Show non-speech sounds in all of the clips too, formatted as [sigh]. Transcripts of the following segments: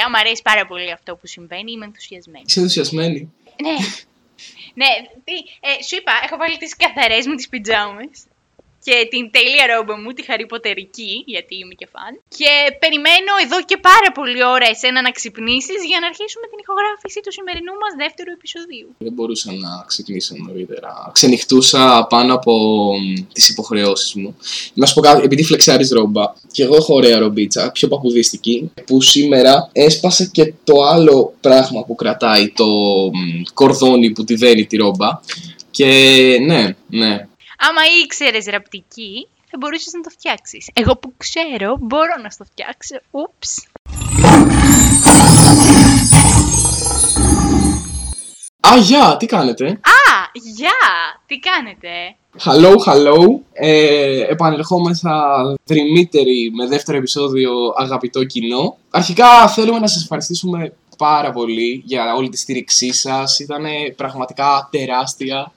παιδιά. Μου αρέσει πάρα πολύ αυτό που συμβαίνει. Είμαι ενθουσιασμένη. Είσαι ενθουσιασμένη. ναι. [laughs] ναι, τι, ε, σου είπα, έχω βάλει τις καθαρές μου τις πιτζάμες και την τέλεια ρόμπα μου, τη χαριποτερική, γιατί είμαι και φαν. Και περιμένω εδώ και πάρα πολλή ώρα εσένα να ξυπνήσεις για να αρχίσουμε την ηχογράφηση του σημερινού μας δεύτερου επεισοδίου. Δεν μπορούσα να ξεκινήσω νωρίτερα. Ξενυχτούσα πάνω από τις υποχρεώσεις μου. Να σου πω κάτι, επειδή φλεξάρεις ρόμπα, και εγώ έχω ωραία ρομπίτσα, πιο παπουδιστική, που σήμερα έσπασε και το άλλο πράγμα που κρατάει το κορδόνι που τη δένει τη ρόμπα. Και ναι, ναι, Άμα ήξερες ραπτική, θα μπορούσες να το φτιάξεις. Εγώ που ξέρω, μπορώ να το φτιάξω. Ούψ. Α, γεια, τι κάνετε; Α, γεια, τι κάνετε; Hello, hello. Ε, επανερχόμεθα δρυμύτεροι με δεύτερο επεισόδιο αγαπητό κοινό. Αρχικά θέλουμε να σας ευχαριστήσουμε πάρα πολύ για όλη τη στήριξή σας. Ήταν πραγματικά τεράστια.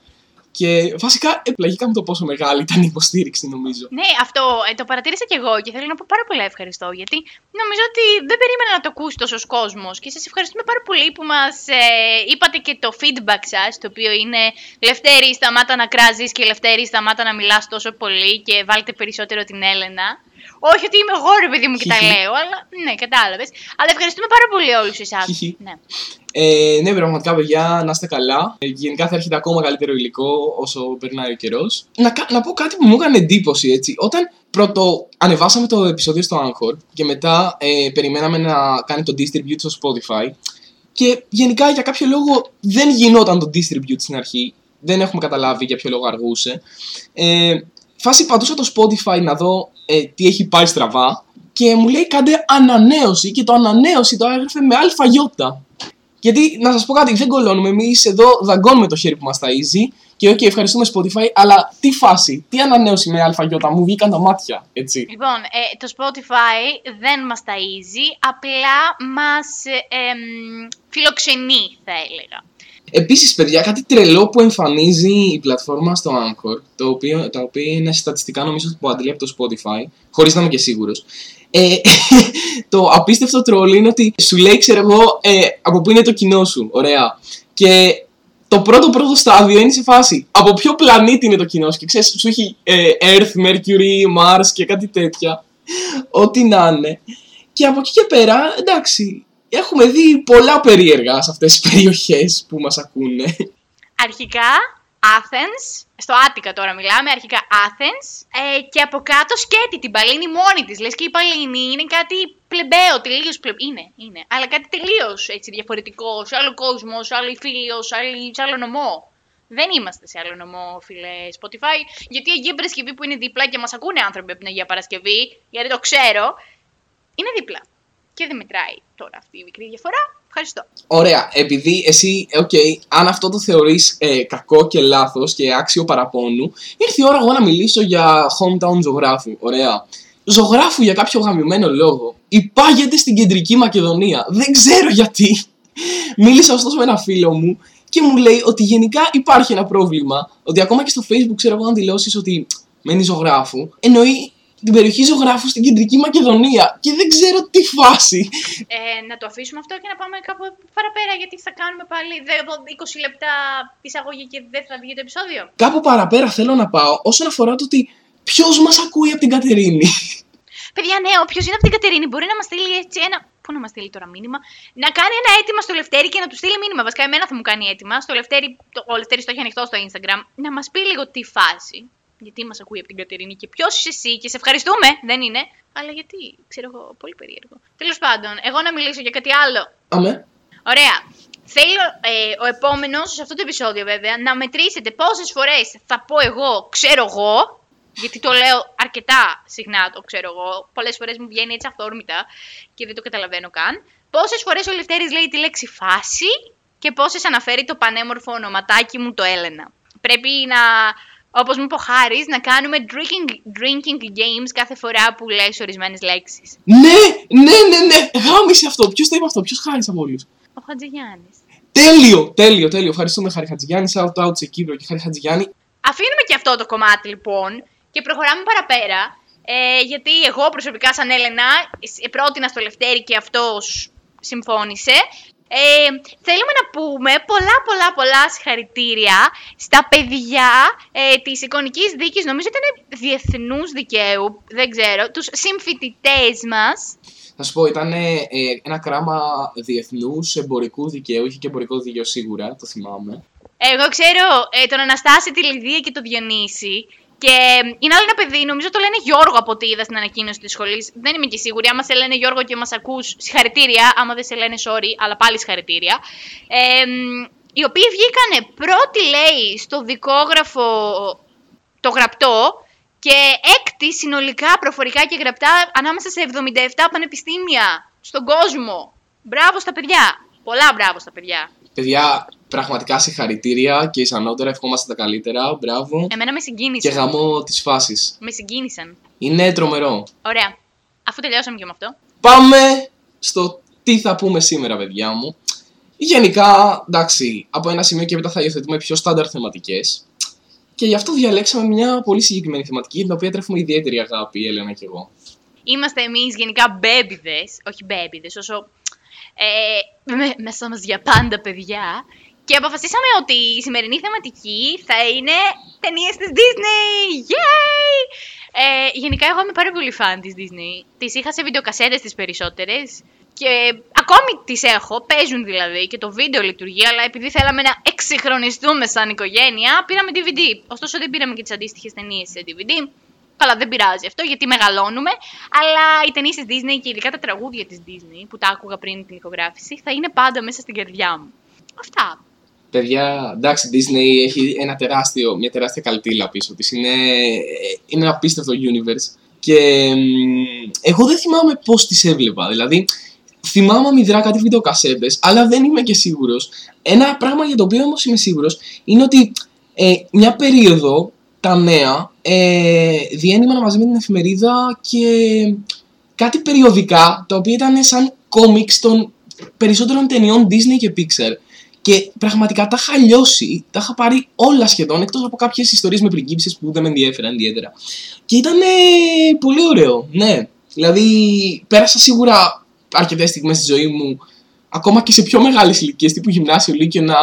Και βασικά επλαγήκαμε το πόσο μεγάλη ήταν η υποστήριξη, νομίζω. Ναι, αυτό ε, το παρατήρησα κι εγώ και θέλω να πω πάρα πολύ ευχαριστώ. Γιατί νομίζω ότι δεν περίμενα να το ακούσει τόσος κόσμος. Και σας ευχαριστούμε πάρα πολύ που μας ε, είπατε και το feedback σας, το οποίο είναι Λευτέρη, σταμάτα να κράζεις και Λευτέρη, σταμάτα να μιλάς τόσο πολύ και βάλτε περισσότερο την Έλενα. Όχι ότι είμαι εγώ ρε παιδί μου και τα λέω, αλλά ναι, κατάλαβε. Αλλά ευχαριστούμε πάρα πολύ όλους εσάς. ναι. Ε, ναι, πραγματικά παιδιά, να είστε καλά. Ε, γενικά θα έρχεται ακόμα καλύτερο υλικό όσο περνάει ο καιρός. Να, να πω κάτι που μου έκανε εντύπωση έτσι. Όταν πρώτο ανεβάσαμε το επεισόδιο στο Anchor και μετά ε, περιμέναμε να κάνει το distribute στο Spotify. Και γενικά για κάποιο λόγο δεν γινόταν το distribute στην αρχή. Δεν έχουμε καταλάβει για ποιο λόγο αργούσε. Ε, φάση πατούσα το Spotify να δω ε, τι έχει πάει στραβά και μου λέει κάντε ανανέωση και το ανανέωση το έγραφε με άλφα γιώτα. Γιατί να σας πω κάτι, δεν κολώνουμε. Εμείς εδώ δαγκώνουμε το χέρι που μας ταΐζει. Και OK, okay, ευχαριστούμε Spotify, αλλά τι φάση, τι ανανέωση με AI, μου βγήκαν τα μάτια, έτσι. Λοιπόν, ε, το Spotify δεν μας ταΐζει, απλά μας ε, φιλοξενεί, θα έλεγα. Επίσης, παιδιά, κάτι τρελό που εμφανίζει η πλατφόρμα στο Anchor, το οποίο, το οποίο είναι στατιστικά νομίζω που αντιλεί από το Spotify, χωρίς να είμαι και σίγουρος, ε, [laughs] το απίστευτο τρόλ είναι ότι σου λέει, ξέρω εγώ, ε, από πού είναι το κοινό σου. Ωραία. Και το πρώτο πρώτο στάδιο είναι σε φάση από ποιο πλανήτη είναι το κοινό σου; Και ξέρεις, σου έχει ε, Earth, Mercury, Mars και κάτι τέτοια. Ό,τι να είναι. Και από εκεί και πέρα, εντάξει, έχουμε δει πολλά περίεργα σε αυτές τις περιοχές που μας ακούνε. Αρχικά, Athens, στο Άτικα τώρα μιλάμε, αρχικά Athens, ε, και από κάτω σκέτη την Παλίνη μόνη της. Λες και η Παλίνη είναι κάτι πλεμπαίο, τελείως πλεμπαίο. Είναι, είναι. Αλλά κάτι τελείως έτσι διαφορετικό, σε άλλο κόσμο, σε άλλο φίλιο, σε, σε άλλο νομό. Δεν είμαστε σε άλλο νομό, φίλε Spotify, γιατί η Αγία Παρασκευή που είναι δίπλα και μας ακούνε άνθρωποι από την Αγία Παρασκευή, γιατί το ξέρω, είναι δίπλα. Και δεν μετράει τώρα αυτή η μικρή διαφορά. Ευχαριστώ. Ωραία. Επειδή εσύ, OK, okay, αν αυτό το θεωρείς ε, κακό και λάθος και άξιο παραπώνου, ήρθε η ώρα εγώ να μιλήσω για hometown Ζωγράφου. Ωραία. Ζωγράφου για κάποιο γαμιωμένο λόγο. Υπάγεται στην κεντρική Μακεδονία. Δεν ξέρω γιατί. Μίλησα ωστόσο με ένα φίλο μου και μου λέει ότι γενικά υπάρχει ένα πρόβλημα. Ότι ακόμα και στο facebook ξέρω εγώ αν δηλώσεις ότι μένει ζωγράφου, εννοεί την περιοχή ζωγράφου στην κεντρική Μακεδονία. Και δεν ξέρω τι φάση. Ε, να το αφήσουμε αυτό και να πάμε κάπου παραπέρα, γιατί θα κάνουμε πάλι 20 λεπτά εισαγωγή και δεν θα βγει το επεισόδιο. Κάπου παραπέρα θέλω να πάω όσον αφορά το ότι ποιος μας ακούει από την Κατερίνη. Παιδιά, ναι, όποιος είναι από την Κατερίνη μπορεί να μας στείλει έτσι ένα. Πού να μας στείλει τώρα μήνυμα. Να κάνει ένα αίτημα στο Λευτέρι και να του στείλει μήνυμα. Βασικά, εμένα θα μου κάνει αίτημα. Στο Λευτέρι, το, ο Λευτέρι το έχει ανοιχτό στο Instagram. Να μας πει λίγο τι φάση γιατί μας ακούει από την Κατερίνη και ποιος είσαι εσύ και σε ευχαριστούμε, δεν είναι. Αλλά γιατί, ξέρω εγώ, πολύ περίεργο. Τέλος πάντων, εγώ να μιλήσω για κάτι άλλο. Αμέ. Ωραία. Θέλω ε, ο επόμενος, σε αυτό το επεισόδιο βέβαια, να μετρήσετε πόσες φορές θα πω εγώ, ξέρω εγώ, γιατί το λέω αρκετά συχνά το ξέρω εγώ. Πολλές φορές μου βγαίνει έτσι αυθόρμητα και δεν το καταλαβαίνω καν. Πόσες φορές ο Λευτέρης λέει τη λέξη φάση και πόσες αναφέρει το πανέμορφο ονοματάκι μου το Έλενα. Πρέπει να Όπως μου είπε ο Χάρης, να κάνουμε drinking, drinking games κάθε φορά που λες ορισμένες λέξεις. Ναι, ναι, ναι, ναι. Γάμισε αυτό. Ποιος το είπε αυτό, ποιος χάρη από όλους; Ο Χατζηγιάννης. Τέλειο, τέλειο, τέλειο. Ευχαριστούμε, Χάρη Χατζηγιάννη. Shout out σε Κύπρο και Χάρη Χατζηγιάννη. Αφήνουμε και αυτό το κομμάτι λοιπόν και προχωράμε παραπέρα. Ε, γιατί εγώ προσωπικά, σαν Έλενα, πρότεινα στο Λευτέρη και αυτός συμφώνησε. Ε, θέλουμε να πούμε πολλά πολλά πολλά συγχαρητήρια στα παιδιά ε, της εικονικής δίκης, νομίζω ήταν διεθνούς δικαίου, δεν ξέρω, τους συμφοιτητές μας. Θα σου πω, ήταν ε, ένα κράμα διεθνούς εμπορικού δικαίου. Είχε και εμπορικό δίκαιο σίγουρα, το θυμάμαι. Εγώ ξέρω ε, τον Αναστάση, τη Λιδία και τον Διονύση. Και είναι άλλο ένα παιδί, νομίζω το λένε Γιώργο από ό,τι είδα στην ανακοίνωση της σχολής. Δεν είμαι και σίγουρη. Άμα σε λένε Γιώργο και μας ακούς, συγχαρητήρια. Άμα δεν σε λένε sorry, αλλά πάλι συγχαρητήρια. Ε, οι οποίοι βγήκανε πρώτοι, λέει, στο δικόγραφο το γραπτό και έκτη συνολικά προφορικά και γραπτά ανάμεσα σε 77 πανεπιστήμια στον κόσμο. Μπράβο στα παιδιά. Πολλά μπράβο στα παιδιά. Παιδιά, πραγματικά συγχαρητήρια και ισανότερα ευχόμαστε τα καλύτερα. Μπράβο. Εμένα με συγκίνησαν. Και γαμό τη φάση. Με συγκίνησαν. Είναι τρομερό. Ωραία. Αφού τελειώσαμε και με αυτό. Πάμε στο τι θα πούμε σήμερα, παιδιά μου. Γενικά, εντάξει, από ένα σημείο και μετά θα υιοθετούμε πιο στάνταρ θεματικές. Και γι' αυτό διαλέξαμε μια πολύ συγκεκριμένη θεματική, την οποία τρέφουμε ιδιαίτερη αγάπη, η Έλενα και εγώ. Είμαστε εμείς γενικά μπέμπιδες, όχι μπέμπιδες, όσο. Ε, με, μέσα μας για πάντα, παιδιά. Και αποφασίσαμε ότι η σημερινή θεματική θα είναι ταινίες της Disney! Yay! Ε, γενικά, εγώ είμαι πάρα πολύ φαν της Disney. Τις είχα σε βιντεοκασέτες τις περισσότερες. Και ακόμη τις έχω, παίζουν δηλαδή και το βίντεο λειτουργεί, αλλά επειδή θέλαμε να εξυγχρονιστούμε σαν οικογένεια, πήραμε DVD. Ωστόσο δεν πήραμε και τις αντίστοιχες ταινίες σε DVD. Καλά, δεν πειράζει αυτό γιατί μεγαλώνουμε. Αλλά οι ταινίες της Disney και ειδικά τα τραγούδια της Disney που τα άκουγα πριν την ηχογράφηση θα είναι πάντα μέσα στην καρδιά μου. Αυτά. Παιδιά, εντάξει, Disney έχει ένα τεράστιο, μια τεράστια καλτήλα πίσω της. Είναι, είναι ένα απίστευτο universe. Και εγώ δεν θυμάμαι πώς τις έβλεπα. Δηλαδή, θυμάμαι μηδρά κάτι βιντεοκασέτες, αλλά δεν είμαι και σίγουρος. Ένα πράγμα για το οποίο όμως είμαι σίγουρος είναι ότι ε, μια περίοδο τα νέα ε, διένυμαν μαζί με την εφημερίδα και κάτι περιοδικά τα οποία ήταν σαν κόμιξ των περισσότερων ταινιών Disney και Pixar. Και πραγματικά τα είχα λιώσει, τα είχα πάρει όλα σχεδόν, εκτός από κάποιες ιστορίες με πριγκίψει που δεν με ενδιαφέραν ιδιαίτερα. Και ήταν πολύ ωραίο, ναι. Δηλαδή, πέρασα σίγουρα αρκετές στιγμές στη ζωή μου, ακόμα και σε πιο μεγάλες ηλικίες, τύπου γυμνάσιο, λύκειο, να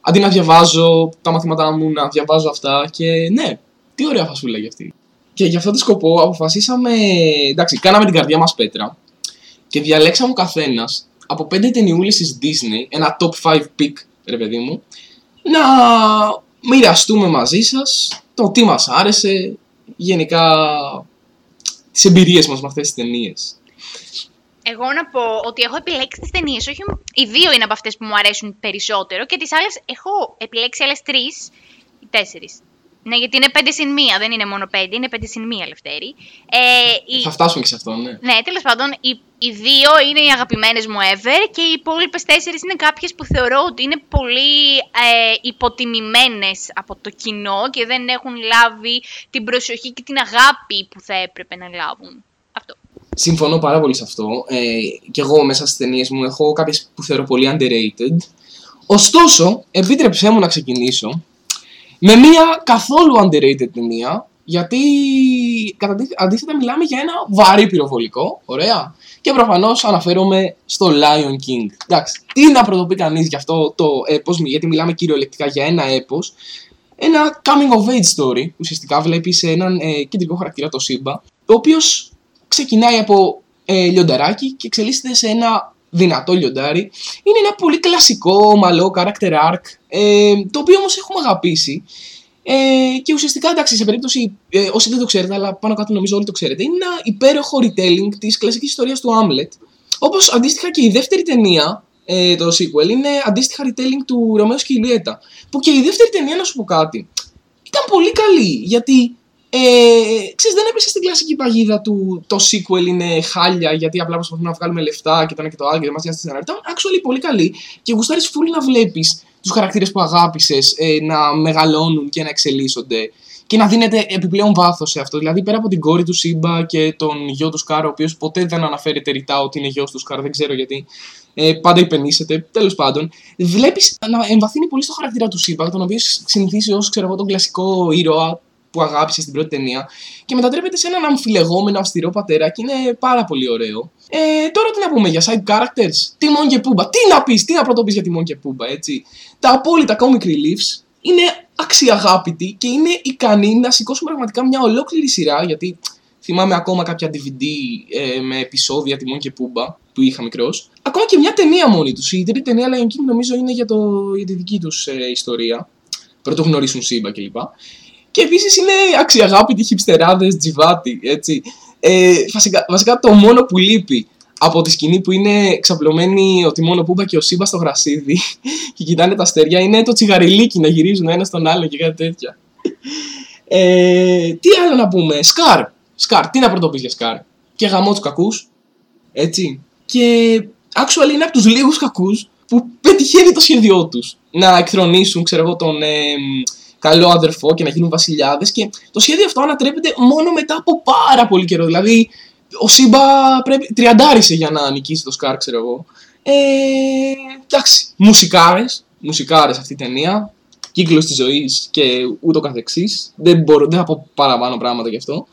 αντί να διαβάζω τα μαθήματά μου, να διαβάζω αυτά. Και ναι, τι ωραία φασούλα για αυτή. Και για αυτόν τον σκοπό αποφασίσαμε. Εντάξει, κάναμε την καρδιά μας πέτρα και διαλέξαμε ο καθένας από πέντε ταινιούλες της Disney, ένα top 5 pick, ρε παιδί μου, να μοιραστούμε μαζί σας το τι μας άρεσε, γενικά τις εμπειρίες μας με αυτές τις ταινίες. Εγώ να πω ότι έχω επιλέξει τις ταινίες, όχι οι δύο είναι από αυτές που μου αρέσουν περισσότερο και τις άλλες έχω επιλέξει άλλες τρεις ή τέσσερις. Ναι, γιατί είναι 5 συν 1, δεν είναι μόνο 5, είναι 5 συν 1 Λευτέρη. Ε, Θα φτάσουμε και σε αυτό, ναι. Ναι, τέλος πάντων, οι, οι δύο είναι οι αγαπημένες μου ever και οι υπόλοιπες τέσσερις είναι κάποιες που θεωρώ ότι είναι πολύ ε, υποτιμημένες από το κοινό και δεν έχουν λάβει την προσοχή και την αγάπη που θα έπρεπε να λάβουν. Αυτό. Συμφωνώ πάρα πολύ σε αυτό. Ε, και εγώ μέσα στις ταινίες μου έχω κάποιες που θεωρώ πολύ underrated. Ωστόσο, επίτρεψέ μου να ξεκινήσω με μια καθόλου underrated ταινία, γιατί αντίθετα μιλάμε για ένα βαρύ πυροβολικό, ωραία. Και προφανώς αναφέρομαι στο Lion King. Εντάξει, τι να πρωτοπεί κανείς για αυτό το έπος, γιατί μιλάμε κυριολεκτικά για ένα έπος. Ένα coming of age story, ουσιαστικά βλέπεις έναν ε, κεντρικό χαρακτήρα, το Σύμπα, ο οποίος ξεκινάει από ε, λιονταράκι και εξελίσσεται σε ένα δυνατό λιοντάρι. Είναι ένα πολύ κλασικό, ομαλό character arc, ε, το οποίο όμως έχουμε αγαπήσει. Ε, και ουσιαστικά, εντάξει, σε περίπτωση, ε, όσοι δεν το ξέρετε, αλλά πάνω κάτω νομίζω όλοι το ξέρετε, είναι ένα υπέροχο retelling της κλασικής ιστορίας του Hamlet. Όπως αντίστοιχα και η δεύτερη ταινία, ε, το sequel, είναι αντίστοιχα retelling του Ρωμαίος και Ηλιέτα. Που και η δεύτερη ταινία, να σου πω κάτι, ήταν πολύ καλή, γιατί ε, ξέρεις, δεν έπεσε στην κλασική παγίδα του το sequel είναι χάλια γιατί απλά προσπαθούμε να βγάλουμε λεφτά και το ένα και το άλλο και δεν μας νοιάζει την Ήταν actually πολύ καλή και γουστάρεις φούλη να βλέπεις τους χαρακτήρες που αγάπησες ε, να μεγαλώνουν και να εξελίσσονται και να δίνεται επιπλέον βάθος σε αυτό. Δηλαδή, πέρα από την κόρη του Σίμπα και τον γιο του Σκάρ, ο οποίος ποτέ δεν αναφέρεται ρητά ότι είναι γιος του Σκάρ, δεν ξέρω γιατί. Ε, πάντα υπενήσεται. Τέλος πάντων, βλέπεις να εμβαθύνει πολύ στο χαρακτήρα του Σίμπα, τον οποίος συνηθίσει ως τον κλασικό ήρωα που αγάπησε στην πρώτη ταινία και μετατρέπεται σε έναν αμφιλεγόμενο αυστηρό πατέρα και είναι πάρα πολύ ωραίο. Ε, τώρα τι να πούμε για side characters, Τιμόν και Πούμπα. Τι να πεις, τι να πρωτοπεί για Τιμόν και Πούμπα, έτσι; Τα απόλυτα comic reliefs είναι αξιαγάπητοι και είναι ικανοί να σηκώσουν πραγματικά μια ολόκληρη σειρά γιατί θυμάμαι ακόμα κάποια DVD ε, με επεισόδια Τιμόν και Πούμπα που είχα μικρός. Ακόμα και μια ταινία μόνη τους. Η τρίτη ταινία Lion King νομίζω είναι για, το, για τη δική τους ε, ιστορία. Πρωτού γνωρίσουν Σύμπα κλπ. Και επίσης είναι αξιαγάπητοι χυψτεράδε τζιβάτι, έτσι. Ε, βασικά, βασικά το μόνο που λείπει από τη σκηνή που είναι ξαπλωμένοι ο Τιμόνο Πούμπα και ο Σύμπα στο γρασίδι [laughs] και κοιτάνε τα αστέρια είναι το τσιγαριλίκι να γυρίζουν ένα στον άλλο και κάτι τέτοια. Ε, τι άλλο να πούμε, Σκάρ. Σκάρ, τι να πρωτοπείς για Σκάρ; Και γαμώ τους κακούς. Έτσι. Και actually είναι από τους λίγους κακούς που πετυχαίνει το σχέδιό τους. Να εκθρονήσουν, ξέρω εγώ, τον ε, καλό αδερφό και να γίνουν βασιλιάδες. Και το σχέδιο αυτό ανατρέπεται μόνο μετά από πάρα πολύ καιρό. Δηλαδή, ο Σίμπα πρέπει, τριαντάρισε για να νικήσει το Σκάρ, ξέρω εγώ. Ε, εντάξει, μουσικάρες, μουσικάρες αυτή η ταινία, κύκλος της ζωής και ούτω καθεξής. Δεν μπορώ, δεν θα πω παραπάνω πράγματα γι' αυτό.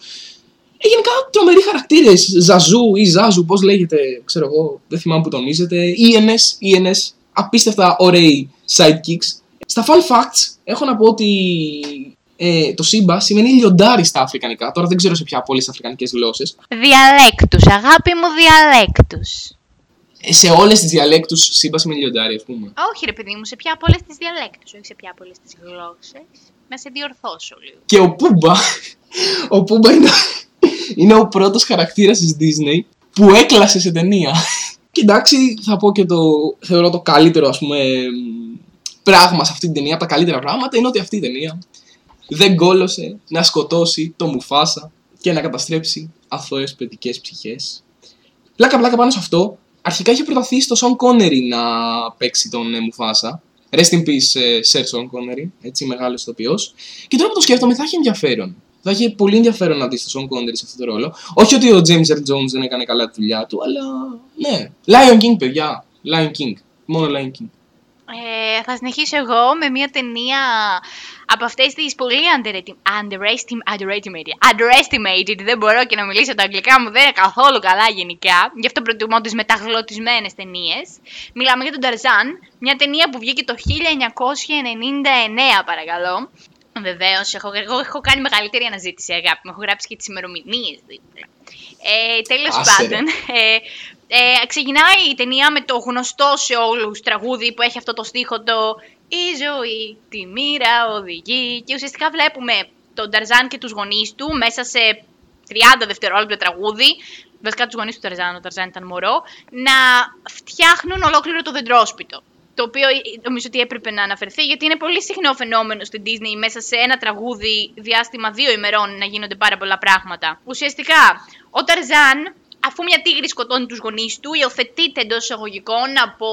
Ε, γενικά τρομεροί χαρακτήρες. Ζαζού ή Ζάζου, πώς λέγεται, ξέρω εγώ, δεν θυμάμαι που τονίζεται. ENS, ENS, απίστευτα ωραίοι sidekicks. Στα fun facts έχω να πω ότι ε, το Σύμπα σημαίνει λιοντάρι στα αφρικανικά. Τώρα δεν ξέρω σε ποια από όλες τις αφρικανικές γλώσσες. Διαλέκτους, αγάπη μου, διαλέκτους. Ε, σε όλες τις διαλέκτους Σύμπα σημαίνει λιοντάρι, ας πούμε. Όχι, ρε παιδί μου, σε ποια από όλες τις διαλέκτους, όχι σε ποια από όλες τις γλώσσες. Να σε διορθώσω λίγο. Και ο Πούμπα. [laughs] ο Πούμπα είναι, [laughs] είναι ο πρώτος χαρακτήρας της Disney που έκλασε σε ταινία. [laughs] Και εντάξει, θα πω και το. Θεωρώ το καλύτερο, ας πούμε, πράγμα σε αυτή την ταινία. Από τα καλύτερα πράγματα είναι ότι αυτή η ταινία δεν κόλωσε να σκοτώσει το Μουφάσα και να καταστρέψει αθώες παιδικές ψυχές. Πλάκα πλάκα πάνω σε αυτό, αρχικά είχε προταθεί στο Σον Κόνερι να παίξει τον ε, Μουφάσα. Rest in peace, ε, Sir Sean Connery, έτσι μεγάλος ηθοποιός. Και τώρα που το σκέφτομαι, θα έχει ενδιαφέρον. Θα έχει πολύ ενδιαφέρον να δει τον Σον Connery σε αυτό το ρόλο. Όχι ότι ο James Earl Jones δεν έκανε καλά τη δουλειά του, αλλά ναι. Lion King, παιδιά. Lion King. Μόνο Lion King. Ε, θα συνεχίσω εγώ με μια ταινία από αυτές τις πολύ underestimated, underestimated, δεν μπορώ και να μιλήσω τα αγγλικά μου, δεν είναι καθόλου καλά γενικά. Γι' αυτό προτιμώ τις μεταγλωτισμένες ταινίες. Μιλάμε για τον Ταρζάν, μια ταινία που βγήκε το 1999, παρακαλώ. Βεβαίως, έχω, εγώ έχω κάνει μεγαλύτερη αναζήτηση, αγάπη μου. Έχω γράψει και τις ημερομηνίες δίπλα. Ε, Τέλος πάντων, ε, ε, ξεκινάει η ταινία με το γνωστό σε όλους τραγούδι που έχει αυτό το στίχο το «Η ζωή, τη μοίρα οδηγεί» και ουσιαστικά βλέπουμε τον Ταρζάν και τους γονείς του μέσα σε 30 δευτερόλεπτα τραγούδι, βασικά τους γονείς του Ταρζάν, ο Ταρζάν ήταν μωρό, να φτιάχνουν ολόκληρο το δεντρόσπιτο. Το οποίο νομίζω ότι έπρεπε να αναφερθεί, γιατί είναι πολύ συχνό φαινόμενο στην Disney μέσα σε ένα τραγούδι διάστημα δύο ημερών να γίνονται πάρα πολλά πράγματα. Ουσιαστικά, ο Ταρζάν αφού μια τίγρη σκοτώνει τους γονείς του, υιοθετείται εντός εισαγωγικών από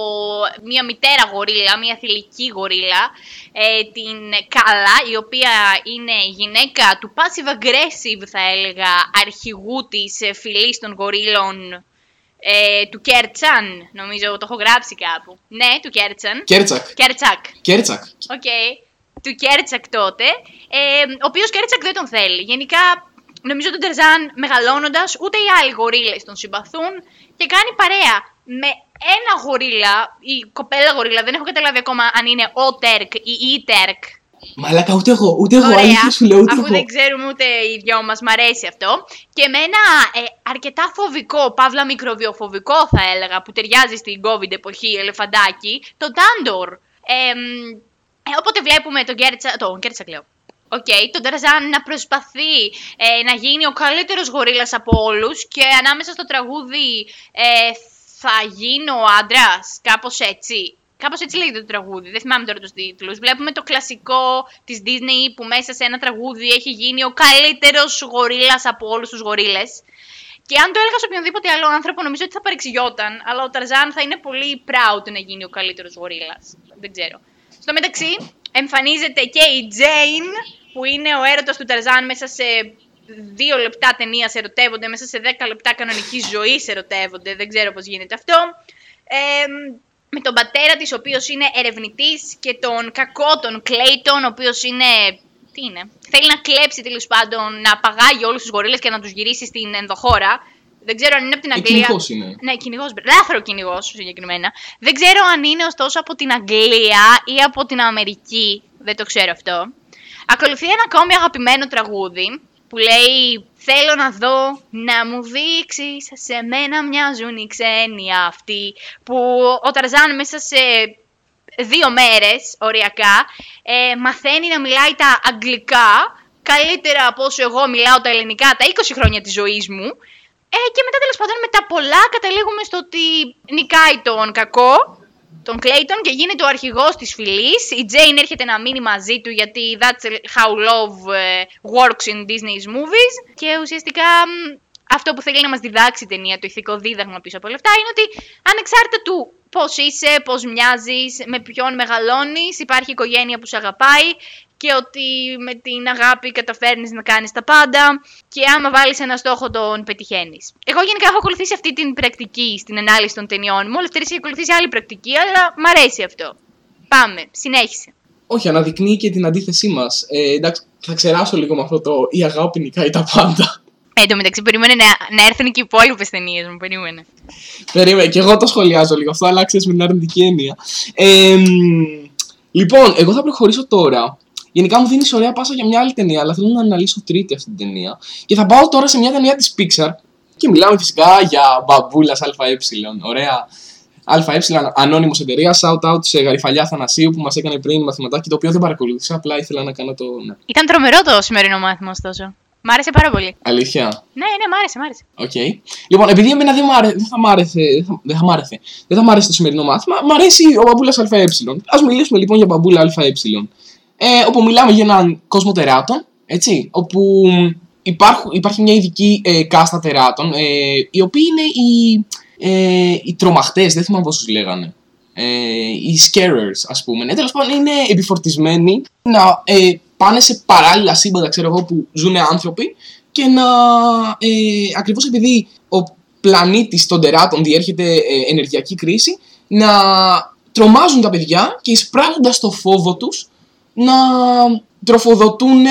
μια μητέρα γορίλα, μια θηλυκή γορίλα, ε, την Κάλα, η οποία είναι γυναίκα του passive aggressive, θα έλεγα, αρχηγού της ε, φυλής των γορίλων, ε, του Κέρτσαν, νομίζω το έχω γράψει κάπου. Ναι, του Κέρτσαν. Κέρτσακ. Κέρτσακ. Κέρτσακ. OK. Okay. Του Κέρτσακ τότε, ε, ο οποίος Κέρτσακ δεν τον θέλει. Γενικά νομίζω τον Ταρζάν μεγαλώνοντας, ούτε οι άλλοι γορίλες τον συμπαθούν και κάνει παρέα με ένα γορίλα, η κοπέλα γορίλα, δεν έχω καταλάβει ακόμα αν είναι ο Τέρκ ή η Τέρκ. Μαλάκα, ούτε εγώ, ούτε εγώ, αλήθεια σου λέω, ούτε αφού εγώ. δεν ξέρουμε ούτε οι δυο μας, μ' αρέσει αυτό. Και με ένα ε, αρκετά φοβικό, παύλα μικροβιοφοβικό θα έλεγα, που ταιριάζει στην COVID εποχή, ελεφαντάκι, το Τάντορ. Ε, ε, όποτε βλέπουμε τον Κέρτσα, τον Κέρτσα λέω, OK, okay, τον Ταρζάν να προσπαθεί ε, να γίνει ο καλύτερος γορίλας από όλους και ανάμεσα στο τραγούδι ε, θα γίνω ο άντρας, κάπως έτσι. Κάπως έτσι λέγεται το τραγούδι, δεν θυμάμαι τώρα τους τίτλους. Βλέπουμε το κλασικό της Disney που μέσα σε ένα τραγούδι έχει γίνει ο καλύτερος γορίλας από όλους τους γορίλες. Και αν το έλεγα σε οποιονδήποτε άλλο άνθρωπο, νομίζω ότι θα παρεξηγιόταν. Αλλά ο Ταρζάν θα είναι πολύ proud να γίνει ο καλύτερος γορίλας. Δεν ξέρω. Στο μεταξύ, εμφανίζεται και η Jane, που είναι ο έρωτας του Ταρζάν μέσα σε δύο λεπτά ταινίας ερωτεύονται, μέσα σε δέκα λεπτά κανονική ζωή ερωτεύονται, δεν ξέρω πώς γίνεται αυτό. Ε, με τον πατέρα της, ο οποίος είναι ερευνητής και τον κακό τον Κλέιτον, ο οποίος είναι Τι είναι. Θέλει να κλέψει τέλος πάντων, να παγάγει όλους τους γορίλες και να τους γυρίσει στην ενδοχώρα. Δεν ξέρω αν είναι από την Ε, Αγγλία. κυνηγός είναι. Ναι, κυνηγός. Λάθρο κυνηγός συγκεκριμένα. Δεν ξέρω αν είναι ωστόσο από την Αγγλία ή από την Αμερική. Δεν το ξέρω αυτό. Ακολουθεί ένα ακόμη αγαπημένο τραγούδι που λέει Θέλω να δω να μου δείξεις σε μένα μοιάζουν οι ξένοι αυτοί που ο Ταρζάν μέσα σε δύο μέρες οριακά ε, μαθαίνει να μιλάει τα αγγλικά καλύτερα από όσο εγώ μιλάω τα ελληνικά τα 20 χρόνια της ζωής μου. Ε, και μετά τέλος πάντων με τα πολλά καταλήγουμε στο ότι νικάει τον κακό τον Κλέιτον και γίνεται ο αρχηγός της φυλής. Η Τζέιν έρχεται να μείνει μαζί του γιατί that's how love ε, works in Disney's movies. Και ουσιαστικά μ, αυτό που θέλει να μας διδάξει η ταινία, το ηθικό δίδαγμα πίσω από όλα αυτά, είναι ότι ανεξάρτητα του πώς είσαι, πώς μοιάζεις, με ποιον μεγαλώνεις, υπάρχει οικογένεια που σε αγαπάει και ότι με την αγάπη καταφέρνεις να κάνεις τα πάντα και άμα βάλεις ένα στόχο τον πετυχαίνεις. Εγώ γενικά έχω ακολουθήσει αυτή την πρακτική στην ανάλυση των ταινιών μου. Όλες τις έχει ακολουθήσει άλλη πρακτική, αλλά μ' αρέσει αυτό. Πάμε, συνέχισε. Όχι, αναδεικνύει και την αντίθεσή μας. Ε, εντάξει, θα ξεράσω λίγο με αυτό το η αγάπη νικάει τα πάντα. Ε, εν τω μεταξύ, περίμενε να, να έρθουν και οι υπόλοιπες ταινίες μου. Περίμενε. Περίμενε, και εγώ το σχολιάζω λίγο αυτό, αλλά ξέρεις με την αρνητική έννοια. Ε, μ, λοιπόν, εγώ θα προχωρήσω τώρα. Γενικά μου δίνεις ωραία πάσα για μια άλλη ταινία, αλλά θέλω να αναλύσω τρίτη αυτή την ταινία. Και θα πάω τώρα σε μια ταινία της Pixar. Και μιλάμε φυσικά για μπαμπούλας ΑΕ. Ωραία. ΑΕ, ανώνυμος εταιρεία. Shout out σε Γαριφαλιά Θανασίου που μας έκανε πριν μαθηματάκι, το οποίο δεν παρακολούθησα. Απλά ήθελα να κάνω το. Ναι. Ήταν τρομερό το σημερινό μάθημα, ωστόσο. Μ' άρεσε πάρα πολύ. Αλήθεια; Ναι, ναι, μ' άρεσε, μ' άρεσε. Οκ. Λοιπόν, επειδή εμένα δεν, μ' άρε- δεν θα μ' άρεσε. Δεν θα, δεν θα μ' άρεσε. Δεν θα μ' άρεσε το σημερινό μάθημα. Μ' αρέσει ο μπαμπούλας ΑΕ. Ας μιλήσουμε λοιπόν για μπαμπούλα ΑΕ. Ε, όπου μιλάμε για έναν κόσμο τεράτων, έτσι, όπου υπάρχουν, υπάρχει μια ειδική ε, κάστα τεράτων, ε, οι οποίοι είναι οι, ε, οι τρομαχτές, δεν θυμάμαι πώς τους λέγανε. Ε, οι scarers, ας πούμε. Ναι, τέλος πάντων, είναι επιφορτισμένοι να ε, πάνε σε παράλληλα σύμπαντα, ξέρω εγώ, που ζουν άνθρωποι και να, ε, ακριβώς επειδή ο πλανήτης των τεράτων διέρχεται ε, ενεργειακή κρίση, να τρομάζουν τα παιδιά και εισπράγοντας το φόβο τους να τροφοδοτούν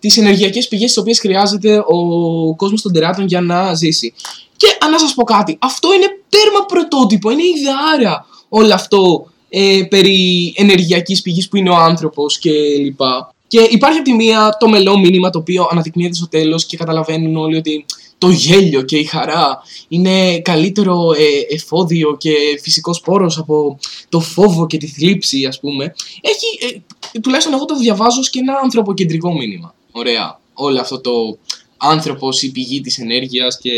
τις ενεργειακές πηγές τις οποίες χρειάζεται ο κόσμος των τεράτων για να ζήσει. Και αν να σας πω κάτι, αυτό είναι τέρμα πρωτότυπο, είναι ιδεάρα όλο αυτό ε, περί ενεργειακής πηγής που είναι ο άνθρωπος και λοιπά. Και υπάρχει από τη μία το μελό μήνυμα το οποίο αναδεικνύεται στο τέλος και καταλαβαίνουν όλοι ότι το γέλιο και η χαρά είναι καλύτερο ε, εφόδιο και φυσικός πόρος από το φόβο και τη θλίψη ας πούμε. Έχει, ε, τουλάχιστον εγώ το διαβάζω ως και ένα ανθρωποκεντρικό μήνυμα. Ωραία. Όλο αυτό το άνθρωπος, η πηγή της ενέργειας και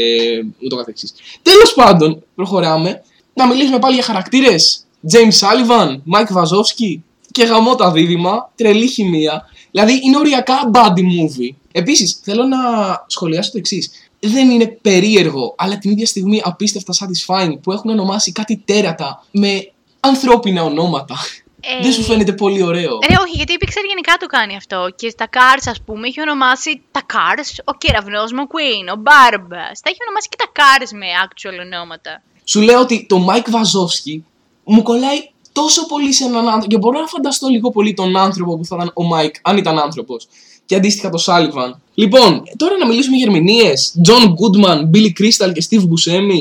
ούτω καθεξής. Τέλος πάντων, προχωράμε. Να μιλήσουμε πάλι για χαρακτήρες. James Sullivan, Mike Wazowski και γαμώ τα δίδυμα, τρελή χημεία. Δηλαδή είναι οριακά buddy movie. Επίσης, θέλω να σχολιάσω το εξής. Δεν είναι περίεργο, αλλά την ίδια στιγμή απίστευτα satisfying που έχουν ονομάσει κάτι τέρατα με ανθρώπινα ονόματα. Ε, Δεν σου φαίνεται πολύ ωραίο; Ρε, όχι, γιατί η Pixar γενικά το κάνει αυτό. Και στα Cars, ας πούμε, έχει ονομάσει τα Cars ο κεραυνός McQueen, ο Μπάρμπα. Τα έχει ονομάσει και τα Cars με actual ονόματα. Σου λέω ότι το Mike Wazowski μου κολλάει τόσο πολύ σε έναν άνθρωπο. Και μπορώ να φανταστώ λίγο πολύ τον άνθρωπο που θα ήταν ο Mike, αν ήταν άνθρωπος. Και αντίστοιχα το Sullivan. Λοιπόν, τώρα να μιλήσουμε για ερμηνείες. John Goodman, Billy Crystal και Steve Buscemi.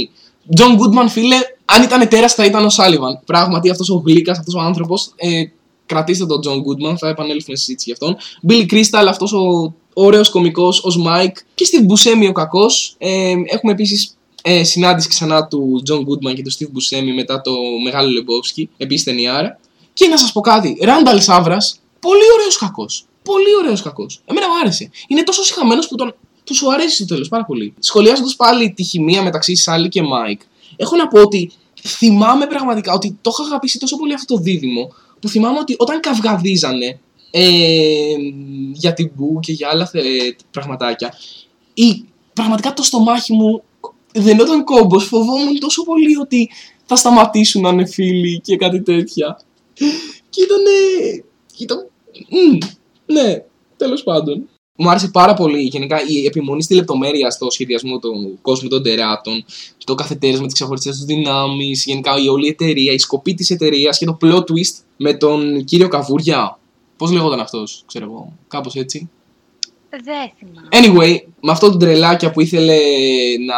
John Goodman, φίλε, αν ήταν τέρας θα ήταν ο Sullivan. Πράγματι, αυτός ο γλύκας, αυτός ο άνθρωπος. Ε, κρατήστε τον John Goodman, θα επανέλθουμε στη συζήτηση γι' αυτόν. Billy Crystal, αυτός ο ωραίος κωμικός ως Mike. Και Steve Buscemi ο κακός. Ε, έχουμε επίσης ε, συνάντηση ξανά του John Goodman και του Steve Buscemi μετά το Μεγάλο Λεμπόφσκι, επίσης ταινιάρα. Και να σας πω κάτι, Ράνταλ Σαύρα, πολύ ωραίος κακός. Πολύ ωραίος κακός. Εμένα μου άρεσε. Είναι τόσο συχαμένος που, τον, που σου αρέσει στο τέλος πάρα πολύ. Σχολιάζοντας πάλι τη χημεία μεταξύ Σάλι και Μάικ, έχω να πω ότι θυμάμαι πραγματικά ότι το έχω αγαπήσει τόσο πολύ αυτό το δίδυμο, που θυμάμαι ότι όταν καυγαδίζανε ε, για την Μπου και για άλλα θε- πραγματάκια, η, πραγματικά το στομάχι μου δεν ήταν κόμπος, φοβόμουν τόσο πολύ ότι θα σταματήσουν να είναι φίλοι και κάτι τέτοια. Και ήτανε... Ήταν... μμ, ναι, τέλος πάντων. Μου άρεσε πάρα πολύ γενικά η επιμονή στη λεπτομέρεια στο σχεδιασμό του κόσμου των τεράτων, το καθετέρισμα, τι ξεχωριστέ του δυνάμεις, γενικά η όλη εταιρεία, η σκοπή της εταιρείας και το plot twist με τον κύριο Καβούρια. Πώς λεγόταν αυτός, ξέρω εγώ. Κάπως έτσι. Δεν θυμάμαι. Anyway, με αυτό το τρελάκια που ήθελε να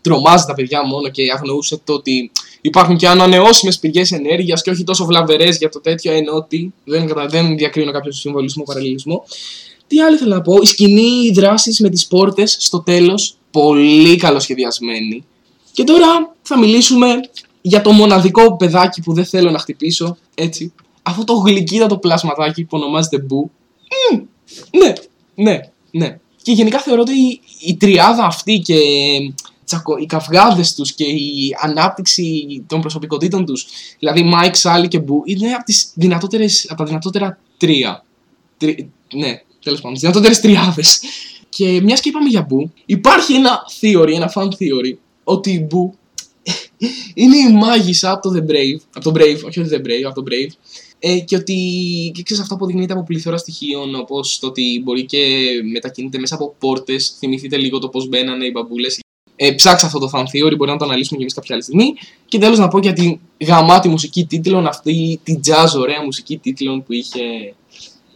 τρομάζει τα παιδιά μόνο και αγνοούσε το ότι υπάρχουν και ανανεώσιμες πηγές ενέργειας και όχι τόσο βλαβερές για το τέτοιο, ενώ ότι δεν, κατα... δεν διακρίνω κάποιο συμβολισμό παραλληλισμό. Τι άλλο ήθελα να πω, η σκηνή, οι δράσεις με τις πόρτες στο τέλος, πολύ καλοσχεδιασμένη. Και τώρα θα μιλήσουμε για το μοναδικό παιδάκι που δεν θέλω να χτυπήσω, έτσι. Αυτό το γλυκύτατο πλασματάκι που ονομάζεται Μπου. Μμμ, ναι, ναι, ναι. Και γενικά θεωρώ ότι η, η τριάδα αυτή και τσακω, οι καυγάδες τους και η ανάπτυξη των προσωπικότητων τους, δηλαδή Μάικ, Σάλι και Μπου, είναι από, τις δυνατότερες, από τα δυνατότερα τρία. Τρι, ναι, τέλος πάντων, τις δυνατότερες τριάδες. Και μιας και είπαμε για Μπου, υπάρχει ένα theory, ένα fan theory, ότι η Μπου [laughs] είναι η μάγισσα από το The Brave, από το Brave, όχι το The Brave, από το Brave, ε, και ότι και ξέρεις, αυτό αποδεικνύεται από πληθώρα στοιχείων, όπως το ότι μπορεί και μετακινείται μέσα από πόρτες. Θυμηθείτε λίγο το πώς μπαίνανε οι μπαμπούλες. Ε, ψάξα αυτό το fan theory, μπορεί να το αναλύσουμε και εμείς κάποια άλλη στιγμή. Και τέλος να πω για την γαμάτη μουσική τίτλων, αυτή την jazz ωραία μουσική τίτλων που είχε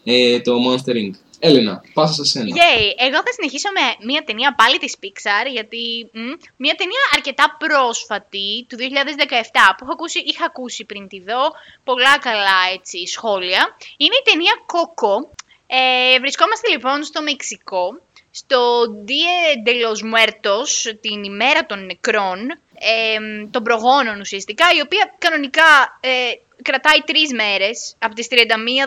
ε, το Monster Inc. Έλενα, πάσα σε σένα. Yay. Εγώ θα συνεχίσω με μια ταινία πάλι της Pixar, γιατί μ, μια ταινία αρκετά πρόσφατη, του 2017, που έχω ακούσει, είχα ακούσει πριν τη δω, πολλά καλά έτσι, σχόλια. Είναι η ταινία Coco. Ε, βρισκόμαστε λοιπόν στο Μεξικό, στο Dia de los Muertos, την ημέρα των νεκρών, ε, των προγόνων ουσιαστικά, η οποία κανονικά ε, κρατάει τρεις μέρες, από τις 31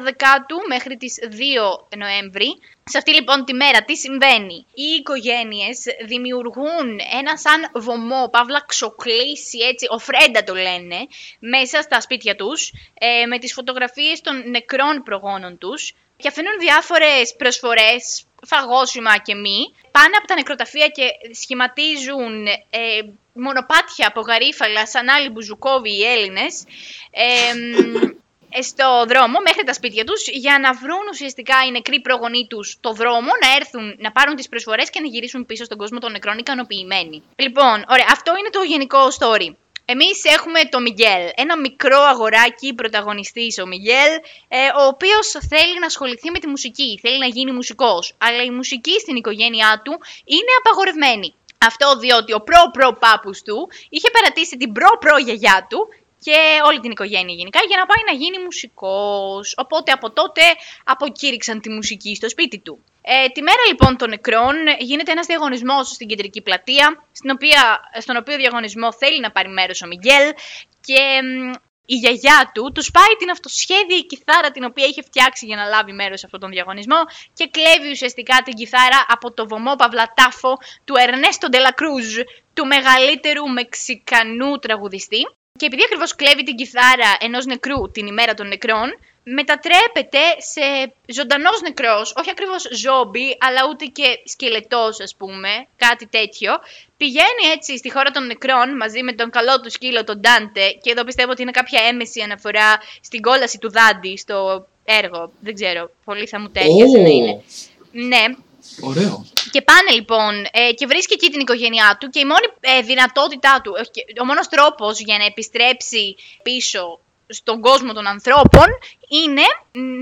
Δεκάτου μέχρι τις 2 Νοέμβρη. Σε αυτή λοιπόν τη μέρα τι συμβαίνει; Οι οικογένειες δημιουργούν ένα σαν βωμό, παύλα ξοκλήσει έτσι, οφρέντα το λένε, μέσα στα σπίτια τους, ε, με τις φωτογραφίες των νεκρών προγόνων τους και αφήνουν διάφορες προσφορές, φαγόσιμα και μη, πάνε από τα νεκροταφεία και σχηματίζουν ε, μονοπάτια από γαρίφαλα σαν άλλοι μπουζουκόβοι οι Έλληνες ε, στο δρόμο μέχρι τα σπίτια τους για να βρουν ουσιαστικά οι νεκροί προγονείς τους το δρόμο, να έρθουν να πάρουν τις προσφορές και να γυρίσουν πίσω στον κόσμο των νεκρών ικανοποιημένοι. Λοιπόν, ωραία, αυτό είναι το γενικό story. Εμείς έχουμε το Μιγγέλ, ένα μικρό αγοράκι πρωταγωνιστής ο Μιγγέλ, ε, ο οποίος θέλει να ασχοληθεί με τη μουσική, θέλει να γίνει μουσικός, αλλά η μουσική στην οικογένειά του είναι απαγορευμένη. Αυτό διότι ο προ-προ παππούς του είχε παρατήσει την προ-προ γιαγιά του και όλη την οικογένεια γενικά για να πάει να γίνει μουσικός. Οπότε από τότε αποκήρυξαν τη μουσική στο σπίτι του. Ε, τη μέρα λοιπόν των νεκρών γίνεται ένας διαγωνισμός στην κεντρική πλατεία, στην οποία, στον οποίο διαγωνισμό θέλει να πάρει μέρος ο Μιγκέλ και η γιαγιά του του πάει την αυτοσχέδια κιθάρα την οποία είχε φτιάξει για να λάβει μέρος σε αυτόν τον διαγωνισμό και κλέβει ουσιαστικά την κιθάρα από το βωμό παυλατάφο του Ερνέστο Ντελακρούζ, του μεγαλύτερου Μεξικανού τραγουδιστή. Και επειδή ακριβώς κλέβει την κιθάρα ενός νεκρού την ημέρα των νεκρών, μετατρέπεται σε ζωντανός νεκρός, όχι ακριβώς ζόμπι, αλλά ούτε και σκελετός ας πούμε, κάτι τέτοιο. Πηγαίνει έτσι στη χώρα των νεκρών μαζί με τον καλό του σκύλο τον Ντάντε και εδώ πιστεύω ότι είναι κάποια έμεση αναφορά στην κόλαση του Δάντη στο έργο. Δεν ξέρω, πολύ θα μου τέριαζε να είναι. Ναι, Ωραίο. και πάνε λοιπόν ε, και βρίσκει εκεί την οικογένειά του και η μόνη ε, δυνατότητά του, όχι, ο μόνος τρόπος για να επιστρέψει πίσω στον κόσμο των ανθρώπων είναι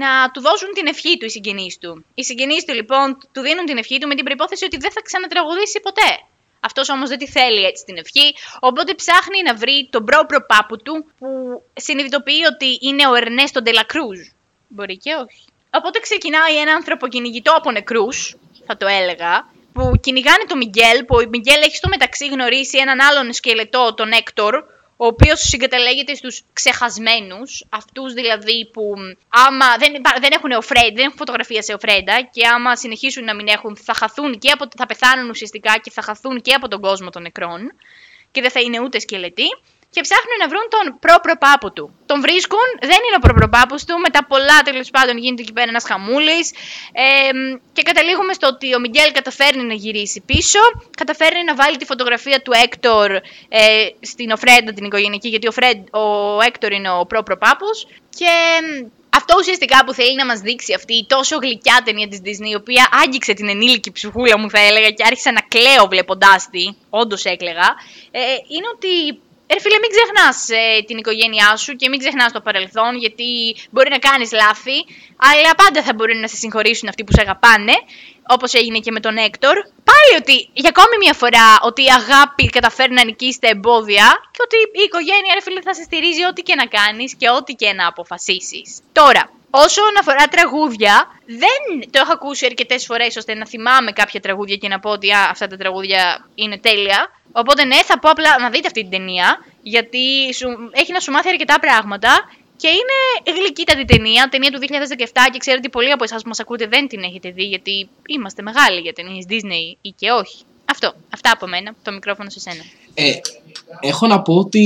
να του δώσουν την ευχή του οι συγγενείς του. Οι συγγενείς του λοιπόν του δίνουν την ευχή του με την προϋπόθεση ότι δεν θα ξανατραγουδήσει ποτέ. Αυτός όμως δεν τη θέλει έτσι την ευχή, οπότε ψάχνει να βρει τον προ πάπου του που συνειδητοποιεί ότι είναι ο Ερνέστο Ντελακρούζ. Μπορεί και όχι. Οπότε ξεκινάει ένα άνθρωπο κυνηγητό από νεκρούς, θα το έλεγα, που κυνηγάνε τον Μιγγέλ, που ο Μιγγέλ έχει στο μεταξύ γνωρίσει έναν άλλον σκελετό, τον Έκτορ, ο οποίος συγκαταλέγεται στους ξεχασμένους, αυτούς δηλαδή που άμα δεν, υπά- δεν έχουν οφρέντα, δεν έχουν φωτογραφία σε οφρέντα και άμα συνεχίσουν να μην έχουν θα χαθούν και από, θα πεθάνουν ουσιαστικά και θα χαθούν και από τον κόσμο των νεκρών και δεν θα είναι ούτε σκελετοί και ψάχνουν να βρουν τον προ-προπάπου του. Τον βρίσκουν, δεν είναι ο προ-προπάπους του, μετά πολλά τέλος πάντων γίνεται εκεί πέρα ένας χαμούλης. Ε, και καταλήγουμε στο ότι ο Μιγγέλ καταφέρνει να γυρίσει πίσω, καταφέρνει να βάλει τη φωτογραφία του Έκτορ ε, στην Οφρέντα την οικογενειακή, γιατί ο, Φρέντ, ο Έκτορ είναι ο προ-προπάπους. Και μ, αυτό ουσιαστικά που θέλει να μας δείξει αυτή η τόσο γλυκιά ταινία της Disney, η οποία άγγιξε την ενήλικη ψυχούλα μου θα έλεγα και άρχισα να κλαίω βλέποντάς τη, όντως έκλαιγα, ε, είναι ότι Ρε φίλε, μην ξεχνάς την οικογένειά σου και μην ξεχνάς το παρελθόν, γιατί μπορεί να κάνεις λάθη, αλλά πάντα θα μπορεί να σε συγχωρήσουν αυτοί που σε αγαπάνε, όπως έγινε και με τον Έκτορ. Πάλι ότι για ακόμη μια φορά ότι η αγάπη καταφέρει να νικήσει τα εμπόδια και ότι η οικογένεια, ρε φίλε, θα σε στηρίζει ό,τι και να κάνεις και ό,τι και να αποφασίσεις. Τώρα, Όσον αφορά τραγούδια, δεν το έχω ακούσει αρκετές φορές ώστε να θυμάμαι κάποια τραγούδια και να πω ότι α, αυτά τα τραγούδια είναι τέλεια. Οπότε ναι, θα πω απλά να δείτε αυτή την ταινία, γιατί σου, έχει να σου μάθει αρκετά πράγματα και είναι γλυκύτατη ταινία, ταινία του 2017 και ξέρω ότι πολλοί από εσάς που μας ακούτε δεν την έχετε δει, γιατί είμαστε μεγάλοι για ταινίες Disney ή και όχι. Αυτό. Αυτά από μένα. Το μικρόφωνο σε σένα. Ε, έχω να πω ότι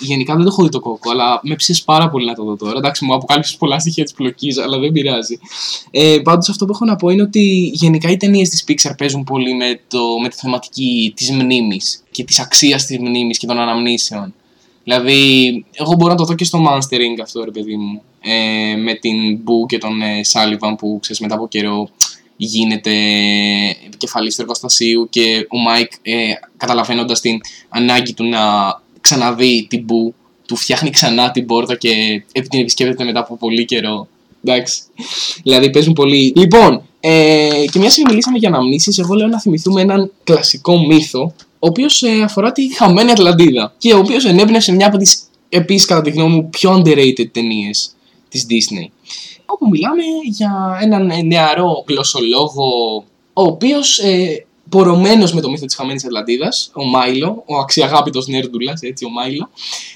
γενικά δεν το έχω δει το κόκκο, αλλά με ψήσει πάρα πολύ να το δω τώρα. Εντάξει, μου αποκάλυψες πολλά στοιχεία της πλοκής, αλλά δεν πειράζει. Ε, Πάντως, αυτό που έχω να πω είναι ότι γενικά οι ταινίες της Pixar παίζουν πολύ με, το, με τη θεματική της μνήμης και της αξίας της μνήμης και των αναμνήσεων. Δηλαδή, εγώ μπορώ να το δω και στο Monsters Inc αυτό, ρε παιδί μου. Ε, με την Boo και τον ε, Sullivan που ξέρεις μετά από καιρό γίνεται επικεφαλής του εργοστασίου και ο Μάικ ε, καταλαβαίνοντας την ανάγκη του να ξαναδεί την Μπου του φτιάχνει ξανά την πόρτα και την επισκέπτεται μετά από πολύ καιρό. Εντάξει. Δηλαδή παίζουν πολύ. Λοιπόν, ε, και μια στιγμή μιλήσαμε για αναμνήσεις, εγώ λέω να θυμηθούμε έναν κλασικό μύθο, ο οποίος ε, αφορά τη χαμένη Ατλαντίδα. Και ο οποίος ενέπνευσε μια από τις επίσης, κατά τη γνώμη μου, πιο underrated ταινίες της Disney όπου μιλάμε για έναν νεαρό γλωσσολόγο, ο οποίος ε, πορωμένος με το μύθο της χαμένης Ατλαντίδας, ο Μάιλο, ο αξιαγάπητος νέρντουλας, έτσι, ο Μάιλο,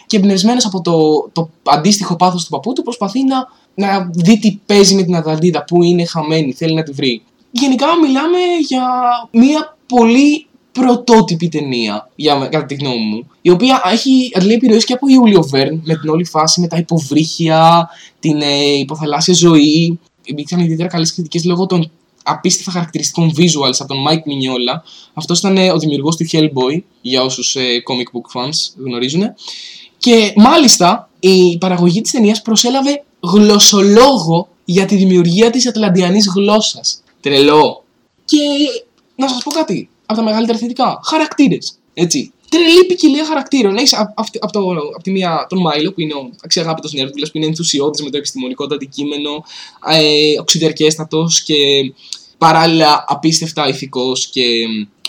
και εμπνευσμένος από το, το αντίστοιχο πάθος του παππού του, προσπαθεί να, να δει τι παίζει με την Ατλαντίδα, που είναι χαμένη, θέλει να τη βρει. Γενικά μιλάμε για μια πολύ πρωτότυπη ταινία, για, κατά τη γνώμη μου, η οποία έχει αντλεί επιρροέ και από Ιούλιο Βέρν με την όλη φάση με τα υποβρύχια, την ε, υποθαλάσσια ζωή. Υπήρξαν ιδιαίτερα καλές κριτικές λόγω των απίστευτα χαρακτηριστικών visuals από τον Mike Mignola. Αυτός ήταν ε, ο δημιουργός του Hellboy, για όσους ε, comic book fans γνωρίζουν. Και μάλιστα η παραγωγή της ταινίας προσέλαβε γλωσσολόγο για τη δημιουργία της Ατλαντιανής γλώσσας. Τρελό. Και να σας πω κάτι από τα μεγαλύτερα θετικά. Χαρακτήρες. Έτσι. Τρελή ποικιλία χαρακτήρων. Έχεις από απ τη μία τον Μάιλο, που είναι ο αξιαγάπητος νέρντουλα, που είναι ενθουσιώδης με το επιστημονικό το αντικείμενο, ε, οξυδερκέστατος και παράλληλα απίστευτα ηθικός και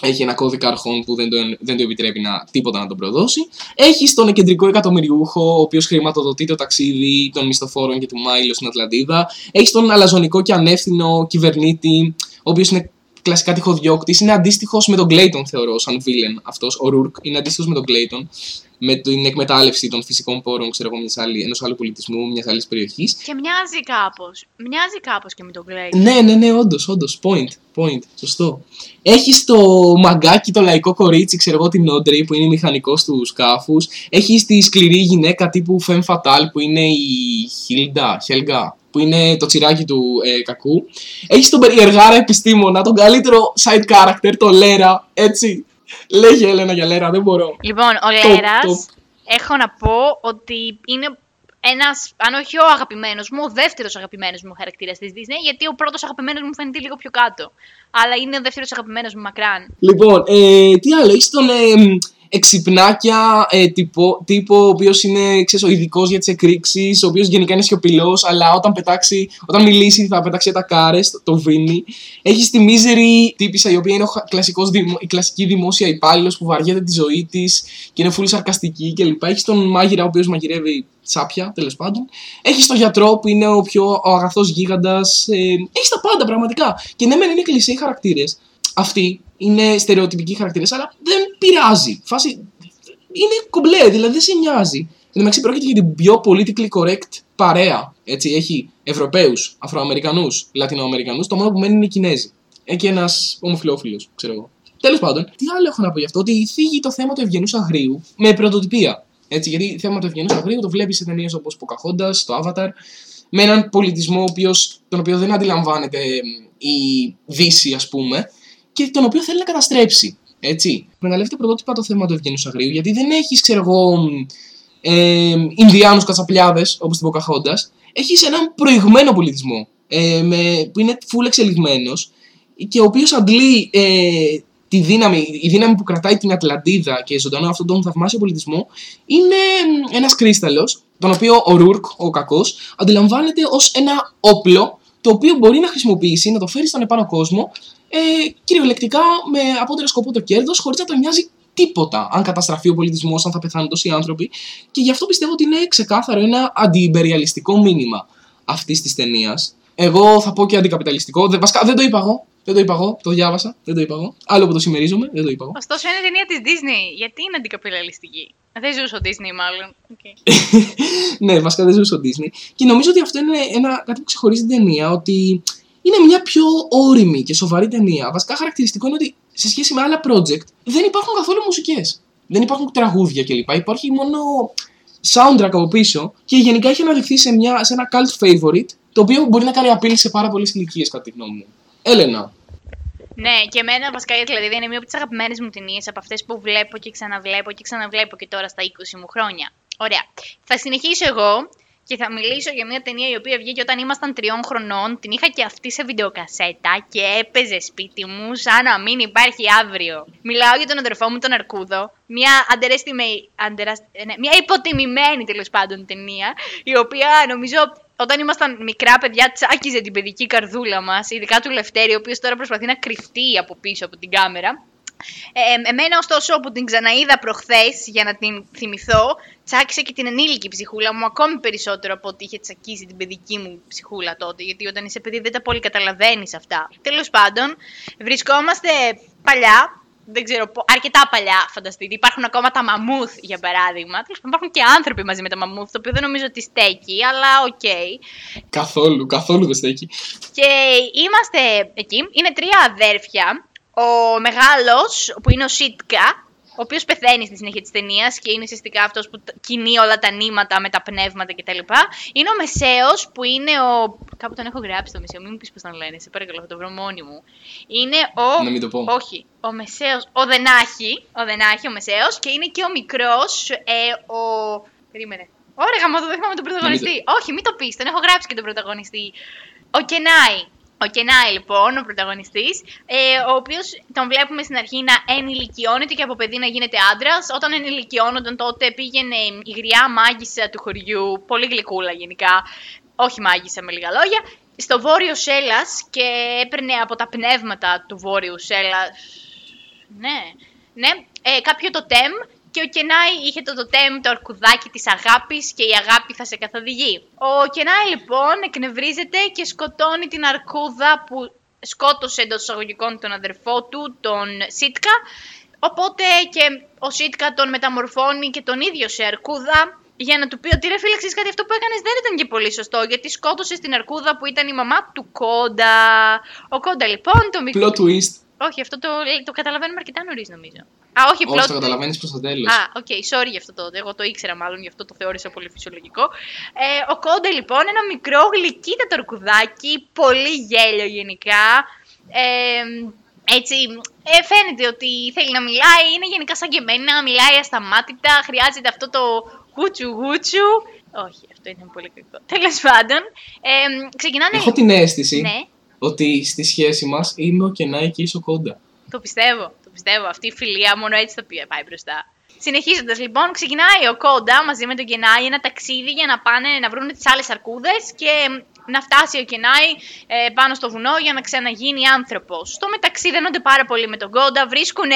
έχει ένα κώδικα αρχών που δεν το, δεν το επιτρέπει να, τίποτα να τον προδώσει. Έχει τον κεντρικό εκατομμυριούχο, ο οποίος χρηματοδοτεί το ταξίδι των μισθοφόρων και του Μάιλο στην Ατλαντίδα. Έχει τον αλαζονικό και ανεύθυνο κυβερνήτη, ο οποίος είναι κλασικά τυχοδιώκτης. Είναι αντίστοιχος με τον Clayton, θεωρώ, σαν villain αυτός. Ο Ρούρκ είναι αντίστοιχος με τον Clayton. Με την εκμετάλλευση των φυσικών πόρων ξέρω εγώ, ενός άλλου πολιτισμού, μιας άλλης περιοχής. Και μοιάζει κάπως. Μοιάζει κάπως και με τον Clayton. Ναι, ναι, ναι, όντως, όντως. Point, point. Σωστό. Έχεις το μαγκάκι, το λαϊκό κορίτσι, ξέρω εγώ, την Όντρι που είναι μηχανικός του σκάφους. Έχεις τη σκληρή γυναίκα τύπου Femme Fatale που είναι η Χίλντα, Χέλγα που είναι το τσιράκι του ε, κακού. Έχεις τον περιεργάρα επιστήμονα, τον καλύτερο side character, το Λέρα, έτσι. Λέγε Έλενα για Λέρα, δεν μπορώ. Λοιπόν, ο Λέρα, έχω να πω ότι είναι ένας, αν όχι ο αγαπημένος μου, ο δεύτερος αγαπημένος μου χαρακτήρας της Disney, γιατί ο πρώτος αγαπημένος μου φαίνεται λίγο πιο κάτω. Αλλά είναι ο δεύτερος αγαπημένος μου μακράν. Λοιπόν, ε, τι άλλο, έχεις τον. Ε, εξυπνάκια ε, τύπο, τύπο, ο οποίος είναι ξέρεις, ο ειδικός για τις εκρήξεις, ο οποίος γενικά είναι σιωπηλός, αλλά όταν, πετάξει, όταν μιλήσει θα πετάξει τα κάρες, το, το βίνει. Έχεις τη μίζερη τύπησα, η οποία είναι ο κλασικός, η κλασική δημόσια υπάλληλος που βαριέται τη ζωή της και είναι φούλη σαρκαστική κλπ. Έχεις τον μάγειρα, ο οποίος μαγειρεύει τσάπια, τέλος πάντων. Έχεις τον γιατρό που είναι ο πιο αγαθός γίγαντας. Ε, έχεις τα πάντα πραγματικά. Και ναι, μεν είναι κλεισέ οι χαρακτήρες. Αυτοί είναι στερεοτυπικοί χαρακτήρες, αλλά δεν πειράζει. Φάση είναι κομπλέ, δηλαδή δεν σε νοιάζει. Εν τω μεταξύ πρόκειται για την πιο politically correct παρέα. Έτσι, έχει Ευρωπαίους, Αφροαμερικανούς, Λατινοαμερικανούς, το μόνο που μένει είναι οι Κινέζοι. Έχει και ένας ομοφυλόφιλο, ξέρω εγώ. Τέλος πάντων, τι άλλο έχω να πω γι' αυτό, ότι θίγει το θέμα του ευγενούς αγρίου με πρωτοτυπία. Έτσι, γιατί το θέμα του ευγενούς αγρίου το βλέπεις σε ταινίες όπως Pocahontas, το Avatar, με έναν πολιτισμό τον οποίο δεν αντιλαμβάνεται η Δύση, ας πούμε, και τον οποίο θέλει να καταστρέψει. Έτσι. Εκμεταλλεύεται πρωτότυπα το θέμα του Ευγενού Αγρίου, γιατί δεν έχεις, ξέρω εγώ, ε, Ινδιάνους κατσαπλιάδε όπως την Ποκαχόντα. Έχεις έναν προηγμένο πολιτισμό ε, με, που είναι full εξελιγμένος και ο οποίος αντλεί ε, τη δύναμη, η δύναμη που κρατάει την Ατλαντίδα και ζωντανό αυτόν τον θαυμάσιο πολιτισμό είναι ένας κρίσταλος, τον οποίο ο Ρούρκ, ο κακός, αντιλαμβάνεται ως ένα όπλο το οποίο μπορεί να χρησιμοποιήσει, να το φέρει στον επάνω κόσμο, ε, κυριολεκτικά με απότερο σκοπό το κέρδος, χωρίς να τον νοιάζει τίποτα αν καταστραφεί ο πολιτισμός, αν θα πεθάνουν τόσοι άνθρωποι. Και γι' αυτό πιστεύω ότι είναι ξεκάθαρο ένα αντιυμπεριαλιστικό μήνυμα αυτής της ταινίας. Εγώ θα πω και αντικαπιταλιστικό. Δεν, βασικά, δεν το είπα εγώ. Δεν το είπα εγώ. Το διάβασα. Δεν το είπα εγώ. Άλλο που το συμμερίζομαι. Δεν το είπα εγώ. Ωστόσο είναι ταινία της Disney. Γιατί είναι αντικαπιταλιστική; Δεν ζούσε ο Disney, μάλλον. Okay. [laughs] ναι, βασικά δεν ζούσε ο Disney. Και νομίζω ότι αυτό είναι ένα, κάτι που ξεχωρίζει την ταινία. Ότι είναι μια πιο όρημη και σοβαρή ταινία. Βασικά χαρακτηριστικό είναι ότι σε σχέση με άλλα project δεν υπάρχουν καθόλου μουσικές. Δεν υπάρχουν τραγούδια κλπ. Υπάρχει μόνο soundtrack από πίσω και γενικά έχει αναδειχθεί σε, μια, σε ένα cult favorite το οποίο μπορεί να κάνει απειλή σε πάρα πολλές ηλικίες, κατά τη γνώμη μου. Έλενα. Ναι, και εμένα βασικά δηλαδή είναι μία από τις αγαπημένες μου ταινίες από αυτές που βλέπω και ξαναβλέπω και ξαναβλέπω και τώρα στα 20 μου χρόνια. Ωραία. Θα συνεχίσω εγώ και θα μιλήσω για μια ταινία η οποία βγήκε όταν ήμασταν τριών χρονών. Την είχα και αυτή σε βιντεοκασέτα και έπαιζε σπίτι μου σαν να μην υπάρχει αύριο. Μιλάω για τον αδερφό μου τον Αρκούδο. Μια, ε, ναι, μια υποτιμημένη τέλος πάντων ταινία, η οποία νομίζω όταν ήμασταν μικρά παιδιά, τσάκιζε την παιδική καρδούλα μας, ειδικά του Λευτέρη, ο οποίος τώρα προσπαθεί να κρυφτεί από πίσω από την κάμερα. Ε, εμένα, ωστόσο, που την ξαναείδα προχθές για να την θυμηθώ, τσάκισε και την ενήλικη ψυχούλα μου ακόμη περισσότερο από ότι είχε τσακίσει την παιδική μου ψυχούλα τότε. Γιατί όταν είσαι παιδί δεν τα πολύ καταλαβαίνεις αυτά. Τέλος πάντων, βρισκόμαστε παλιά, δεν ξέρω, αρκετά παλιά φανταστείτε. Υπάρχουν ακόμα τα μαμούθ για παράδειγμα. Τέλος πάντων, υπάρχουν και άνθρωποι μαζί με τα μαμούθ, το οποίο δεν νομίζω ότι στέκει, αλλά ok. Okay. Καθόλου, καθόλου δεν στέκει. Και είμαστε εκεί. Είναι τρία αδέρφια ο μεγάλος, που είναι ο Σίτκα, ο οποίος πεθαίνει στη συνέχεια της ταινίας και είναι ουσιαστικά αυτός που κινεί όλα τα νήματα με τα πνεύματα κτλ. Είναι ο Μεσαίος, που είναι ο. Κάπου τον έχω γράψει το Μεσαίο, μην μου πεις πώς τον λένε, σε παρακαλώ, θα το βρω μόνη μου. Είναι ο. Να μην το πω. Όχι. Ο Μεσαίο. Ο Δενάχη. Ο Δενάχη, ο Μεσαίος. Και είναι και ο μικρός. Ε, ο. Περίμενε. Ωραία, γαμώ, δεν θυμάμαι τον πρωταγωνιστή. Το... Όχι, μην το πεις, τον έχω γράψει και τον πρωταγωνιστή. Ο Κενάη. Ο Κενάη λοιπόν, ο πρωταγωνιστής, ε, ο οποίος τον βλέπουμε στην αρχή να ενηλικιώνεται και από παιδί να γίνεται άντρας. Όταν ενηλικιώνονταν τότε πήγαινε η γριά μάγισσα του χωριού, πολύ γλυκούλα γενικά, όχι μάγισσα με λίγα λόγια, στο βόρειο Σέλλας και έπαιρνε από τα πνεύματα του βόρειου Σέλλας, ναι, ναι, ε, κάποιο το τεμ και ο Κενάη είχε το τοτέμ, το αρκουδάκι της αγάπης και η αγάπη θα σε καθοδηγεί. Ο Κενάη λοιπόν εκνευρίζεται και σκοτώνει την αρκούδα που σκότωσε εντός εισαγωγικών τον αδερφό του, τον Σίτκα. Οπότε και ο Σίτκα τον μεταμορφώνει και τον ίδιο σε αρκούδα για να του πει ότι ρε φίλε, ξέρεις κάτι, αυτό που έκανες δεν ήταν και πολύ σωστό, γιατί σκότωσες την αρκούδα που ήταν η μαμά του Κόντα. Ο Κόντα λοιπόν, το μικρό... Plot twist. Όχι, αυτό το, το καταλαβαίνουμε αρκετά νωρίς νομίζω. Α, όχι, όχι το καταλαβαίνεις προς το τέλος. Α, ok, okay, sorry για αυτό το. Εγώ το ήξερα μάλλον, γι' αυτό το θεώρησα πολύ φυσιολογικό. Ε, ο Κόντε λοιπόν, ένα μικρό γλυκύτατο αρκουδάκι, πολύ γέλιο γενικά. Ε, έτσι, ε, φαίνεται ότι θέλει να μιλάει, είναι γενικά σαν και εμένα, μιλάει ασταμάτητα, χρειάζεται αυτό το γούτσου γούτσου. Όχι, αυτό ήταν πολύ κακό. Τέλος πάντων, ε, ξεκινάνε. Έχω την αίσθηση ναι. ότι στη σχέση μας είμαι ο Κενάη και είσαι ο Κόντα. Το πιστεύω πιστεύω. Αυτή η φιλία μόνο έτσι θα πάει μπροστά. Συνεχίζοντας λοιπόν, ξεκινάει ο Κόντα μαζί με τον Κενάη ένα ταξίδι για να πάνε να βρουν τις άλλες αρκούδες και να φτάσει ο Κενάη ε, πάνω στο βουνό για να ξαναγίνει άνθρωπος. Στο μεταξύ δένονται πάρα πολύ με τον Κόντα, βρίσκουν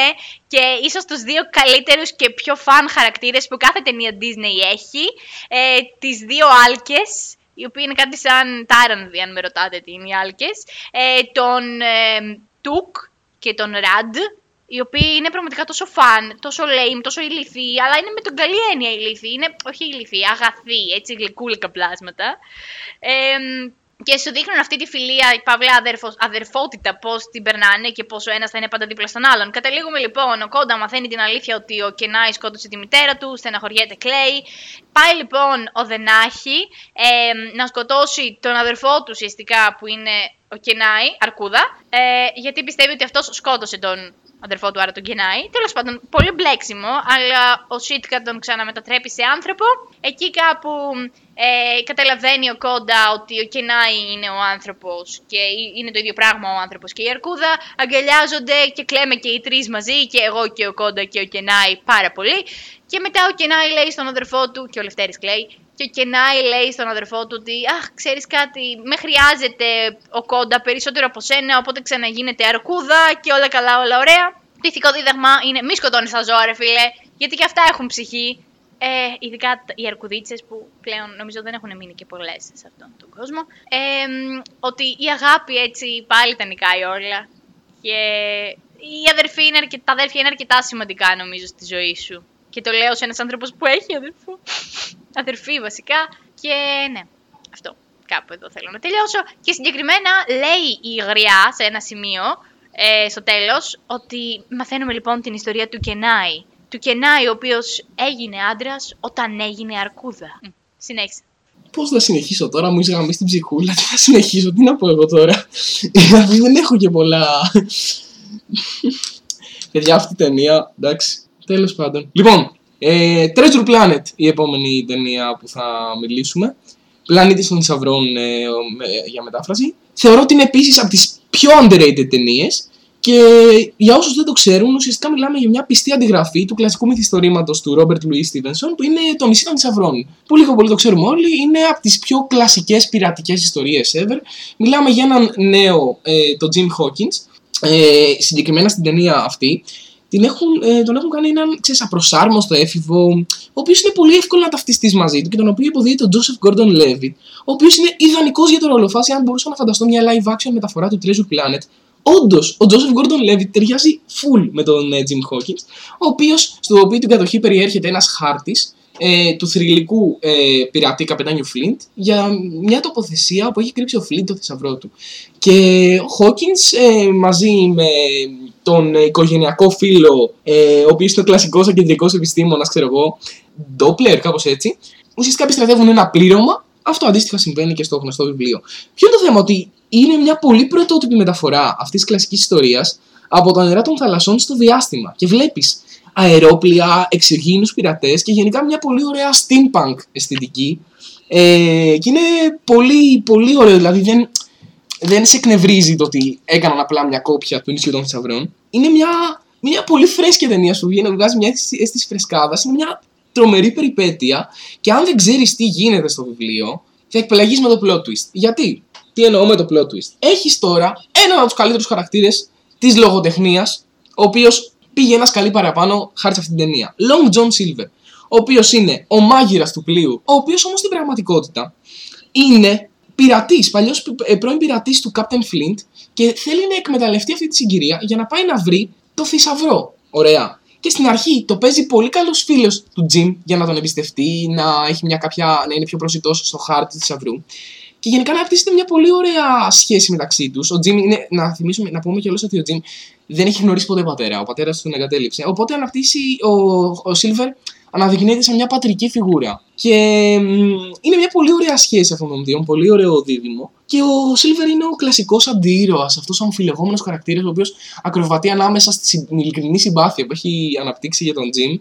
και ίσως τους δύο καλύτερους και πιο φαν χαρακτήρες που κάθε ταινία Disney έχει. Ε, τις δύο άλκες, οι οποίοι είναι κάτι σαν τάρανδι, αν με ρωτάτε τι είναι οι άλκες. Ε, τον ε, Τουκ και τον Ραντ, οι οποίοι είναι πραγματικά τόσο φαν, τόσο lame, τόσο ηλίθιοι, αλλά είναι με τον καλή έννοια ηλίθιοι. Είναι, όχι ηλίθιοι, αγαθοί, έτσι γλυκούλικα πλάσματα. Ε, και σου δείχνουν αυτή τη φιλία, η παύλα αδερφο, αδερφότητα, πώς την περνάνε και πόσο ένας θα είναι πάντα δίπλα στον άλλον. Καταλήγουμε λοιπόν, ο Κόντα μαθαίνει την αλήθεια ότι ο Κενάη σκότωσε τη μητέρα του, στεναχωριέται, κλαίει. Πάει λοιπόν ο Δενάχη ε, να σκοτώσει τον αδερφό του ουσιαστικά που είναι ο Κενάη, Αρκούδα, ε, γιατί πιστεύει ότι αυτός σκότωσε τον αδερφό του, άρα τον γεννάει. Τέλος πάντων, πολύ μπλέξιμο, αλλά ο Σίτκα τον ξαναμετατρέπει σε άνθρωπο. Εκεί κάπου ε, καταλαβαίνει ο Κόντα ότι ο Κενάι είναι ο άνθρωπος και είναι το ίδιο πράγμα ο άνθρωπος και η Αρκούδα. Αγκαλιάζονται και κλαίμε και οι τρεις μαζί, και εγώ και ο Κόντα και ο Κενάι πάρα πολύ. Και μετά ο Κενάι λέει στον αδερφό του, και ο Λευτέρης κλαίει, και ο Κενάι λέει στον αδερφό του ότι Αχ, ξέρεις κάτι, με χρειάζεται ο Κόντα περισσότερο από σένα, οπότε ξαναγίνεται αρκούδα και όλα καλά, όλα ωραία. Το ηθικό δίδαγμα είναι μη σκοτώνεις τα ζώα, ρε φίλε, γιατί και αυτά έχουν ψυχή. Ε, ειδικά οι αρκουδίτσες που πλέον νομίζω δεν έχουν μείνει και πολλές σε αυτόν τον κόσμο. Ε, ότι η αγάπη έτσι πάλι τα νικάει όλα. Και οι αδερφοί είναι αρκετά, τα αδέρφια είναι αρκετά σημαντικά νομίζω στη ζωή σου. Και το λέω σε ένας άνθρωπος που έχει αδερφό. Αδερφή βασικά. Και ναι, αυτό. Κάπου εδώ θέλω να τελειώσω. Και συγκεκριμένα λέει η γριά σε ένα σημείο ε, στο τέλος ότι μαθαίνουμε λοιπόν την ιστορία του Κενάη του Κενάη, ο οποίος έγινε άντρας όταν έγινε αρκούδα. Mm. Συνέχισε. Πώς θα συνεχίσω τώρα, μου είσαι γαμίσει στην ψυχούλα. Τι θα συνεχίσω, τι να πω εγώ τώρα. Δηλαδή δεν έχω και πολλά. Παιδιά, αυτή η ταινία, εντάξει. Τέλος πάντων. Λοιπόν, ε, Treasure Planet, η επόμενη ταινία που θα μιλήσουμε. Πλανήτη των θησαυρών ε, για μετάφραση. Θεωρώ ότι είναι επίσης από τις πιο underrated ταινίες. Και για όσους δεν το ξέρουν, ουσιαστικά μιλάμε για μια πιστή αντιγραφή του κλασικού μυθιστορήματος του Ρόμπερτ Λουί Στίβενσον, που είναι το νησί των Θησαυρών. Που λίγο πολύ το ξέρουμε όλοι, είναι από τις πιο κλασικές πειρατικές ιστορίες ever. Μιλάμε για έναν νέο, ε, τον Jim Hawkins, ε, συγκεκριμένα στην ταινία αυτή. Την έχουν, ε, τον έχουν κάνει έναν ξέρεις, απροσάρμοστο έφηβο, ο οποίος είναι πολύ εύκολο να ταυτιστείς μαζί του και τον οποίο υποδίεται ο Joseph Gordon Levitt, ο οποίος είναι ιδανικός για το ρολοφάσι, αν μπορούσα να φανταστώ μια live action μεταφορά του Treasure Planet, Όντως, ο Τζόσεφ Γκόρντον Λέβι ταιριάζει full με τον ε, Jim Hawkins, ο οποίος, στο οποίο την κατοχή περιέρχεται ένας χάρτης ε, του θρηλυκού ε, πειρατή καπετάνιου Φλίντ για μια τοποθεσία που έχει κρύψει ο Φλίντ το θησαυρό του. Και ο Χόκινς ε, μαζί με τον οικογενειακό φίλο, ε, ο οποίος είναι ο κλασικός ακεντρικό επιστήμονας, ξέρω εγώ, Doppler, κάπως έτσι, ουσιαστικά επιστρατεύουν ένα πλήρωμα. Αυτό αντίστοιχα συμβαίνει και στο γνωστό βιβλίο. Ποιο είναι το θέμα, ότι είναι μια πολύ πρωτότυπη μεταφορά αυτής της κλασικής ιστορίας από τα νερά των θαλασσών στο διάστημα. Και βλέπεις αερόπλια, εξωγήινου πειρατές και γενικά μια πολύ ωραία steampunk αισθητική. Ε, και είναι πολύ, πολύ ωραίο, δηλαδή δεν, δεν σε εκνευρίζει το ότι έκαναν απλά μια κόπια του νησιού των θησαυρών. Είναι μια, μια πολύ φρέσκια ταινία σου βγαίνει, βγάζει μια αίσθηση φρεσκάδας. Είναι μια τρομερή περιπέτεια και αν δεν ξέρεις τι γίνεται στο βιβλίο, θα εκπλαγείς με το plot twist. Γιατί; Τι εννοώ με το plot twist; Έχεις τώρα έναν από τους καλύτερους χαρακτήρες της λογοτεχνίας, ο οποίος πήγε ένας σκαλί παραπάνω χάρη σε αυτήν την ταινία. Long John Silver. Ο οποίος είναι ο μάγειρας του πλοίου, ο οποίος όμως στην πραγματικότητα είναι πειρατής, παλιός ε, πρώην πειρατής του Captain Flint και θέλει να εκμεταλλευτεί αυτή τη συγκυρία για να πάει να βρει το θησαυρό. Ωραία. Και στην αρχή το παίζει πολύ καλός φίλος του Jim για να τον εμπιστευτεί, να, έχει μια κάποια, να είναι πιο προσιτός στο χάρτη του θησαυρού. Και γενικά να αναπτύσσεται μια πολύ ωραία σχέση μεταξύ τους. Ο Τζιμ είναι, να θυμίσουμε, να πούμε κιόλα ότι ο Τζιμ δεν έχει γνωρίσει ποτέ πατέρα. Ο πατέρας του τον εγκατέλειψε. Οπότε αναπτύσσει ο, ο Σίλβερ αναδεικνύεται σαν μια πατρική φιγούρα. Και είναι μια πολύ ωραία σχέση αυτών των δύο, πολύ ωραίο δίδυμο. Και ο Σίλβερ είναι ο κλασικός αντίρωα, αυτός ο αμφιλεγόμενος χαρακτήρας, ο οποίος ακροβατεί ανάμεσα στη ειλικρινή συμπάθεια που έχει αναπτύξει για τον Τζιμ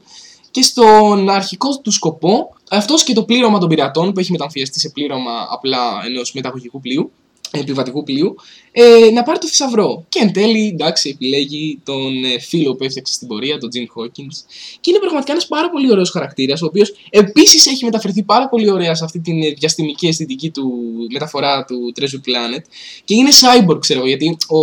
και στον αρχικό του σκοπό, αυτός και το πλήρωμα των πειρατών που έχει μεταμφιεστεί σε πλήρωμα απλά ενός μεταγωγικού πλοίου, επιβατικού πλοίου, ε, να πάρει το θησαυρό. Και εν τέλει, εντάξει, επιλέγει τον ε, φίλο που έφτιαξε στην πορεία, τον Jim Hawkins. Και είναι πραγματικά ένας πάρα πολύ ωραίος χαρακτήρας, ο οποίος επίσης έχει μεταφερθεί πάρα πολύ ωραία σε αυτή τη διαστημική αισθητική του μεταφορά του Treasure Planet. Και είναι cyborg, ξέρω γιατί ο,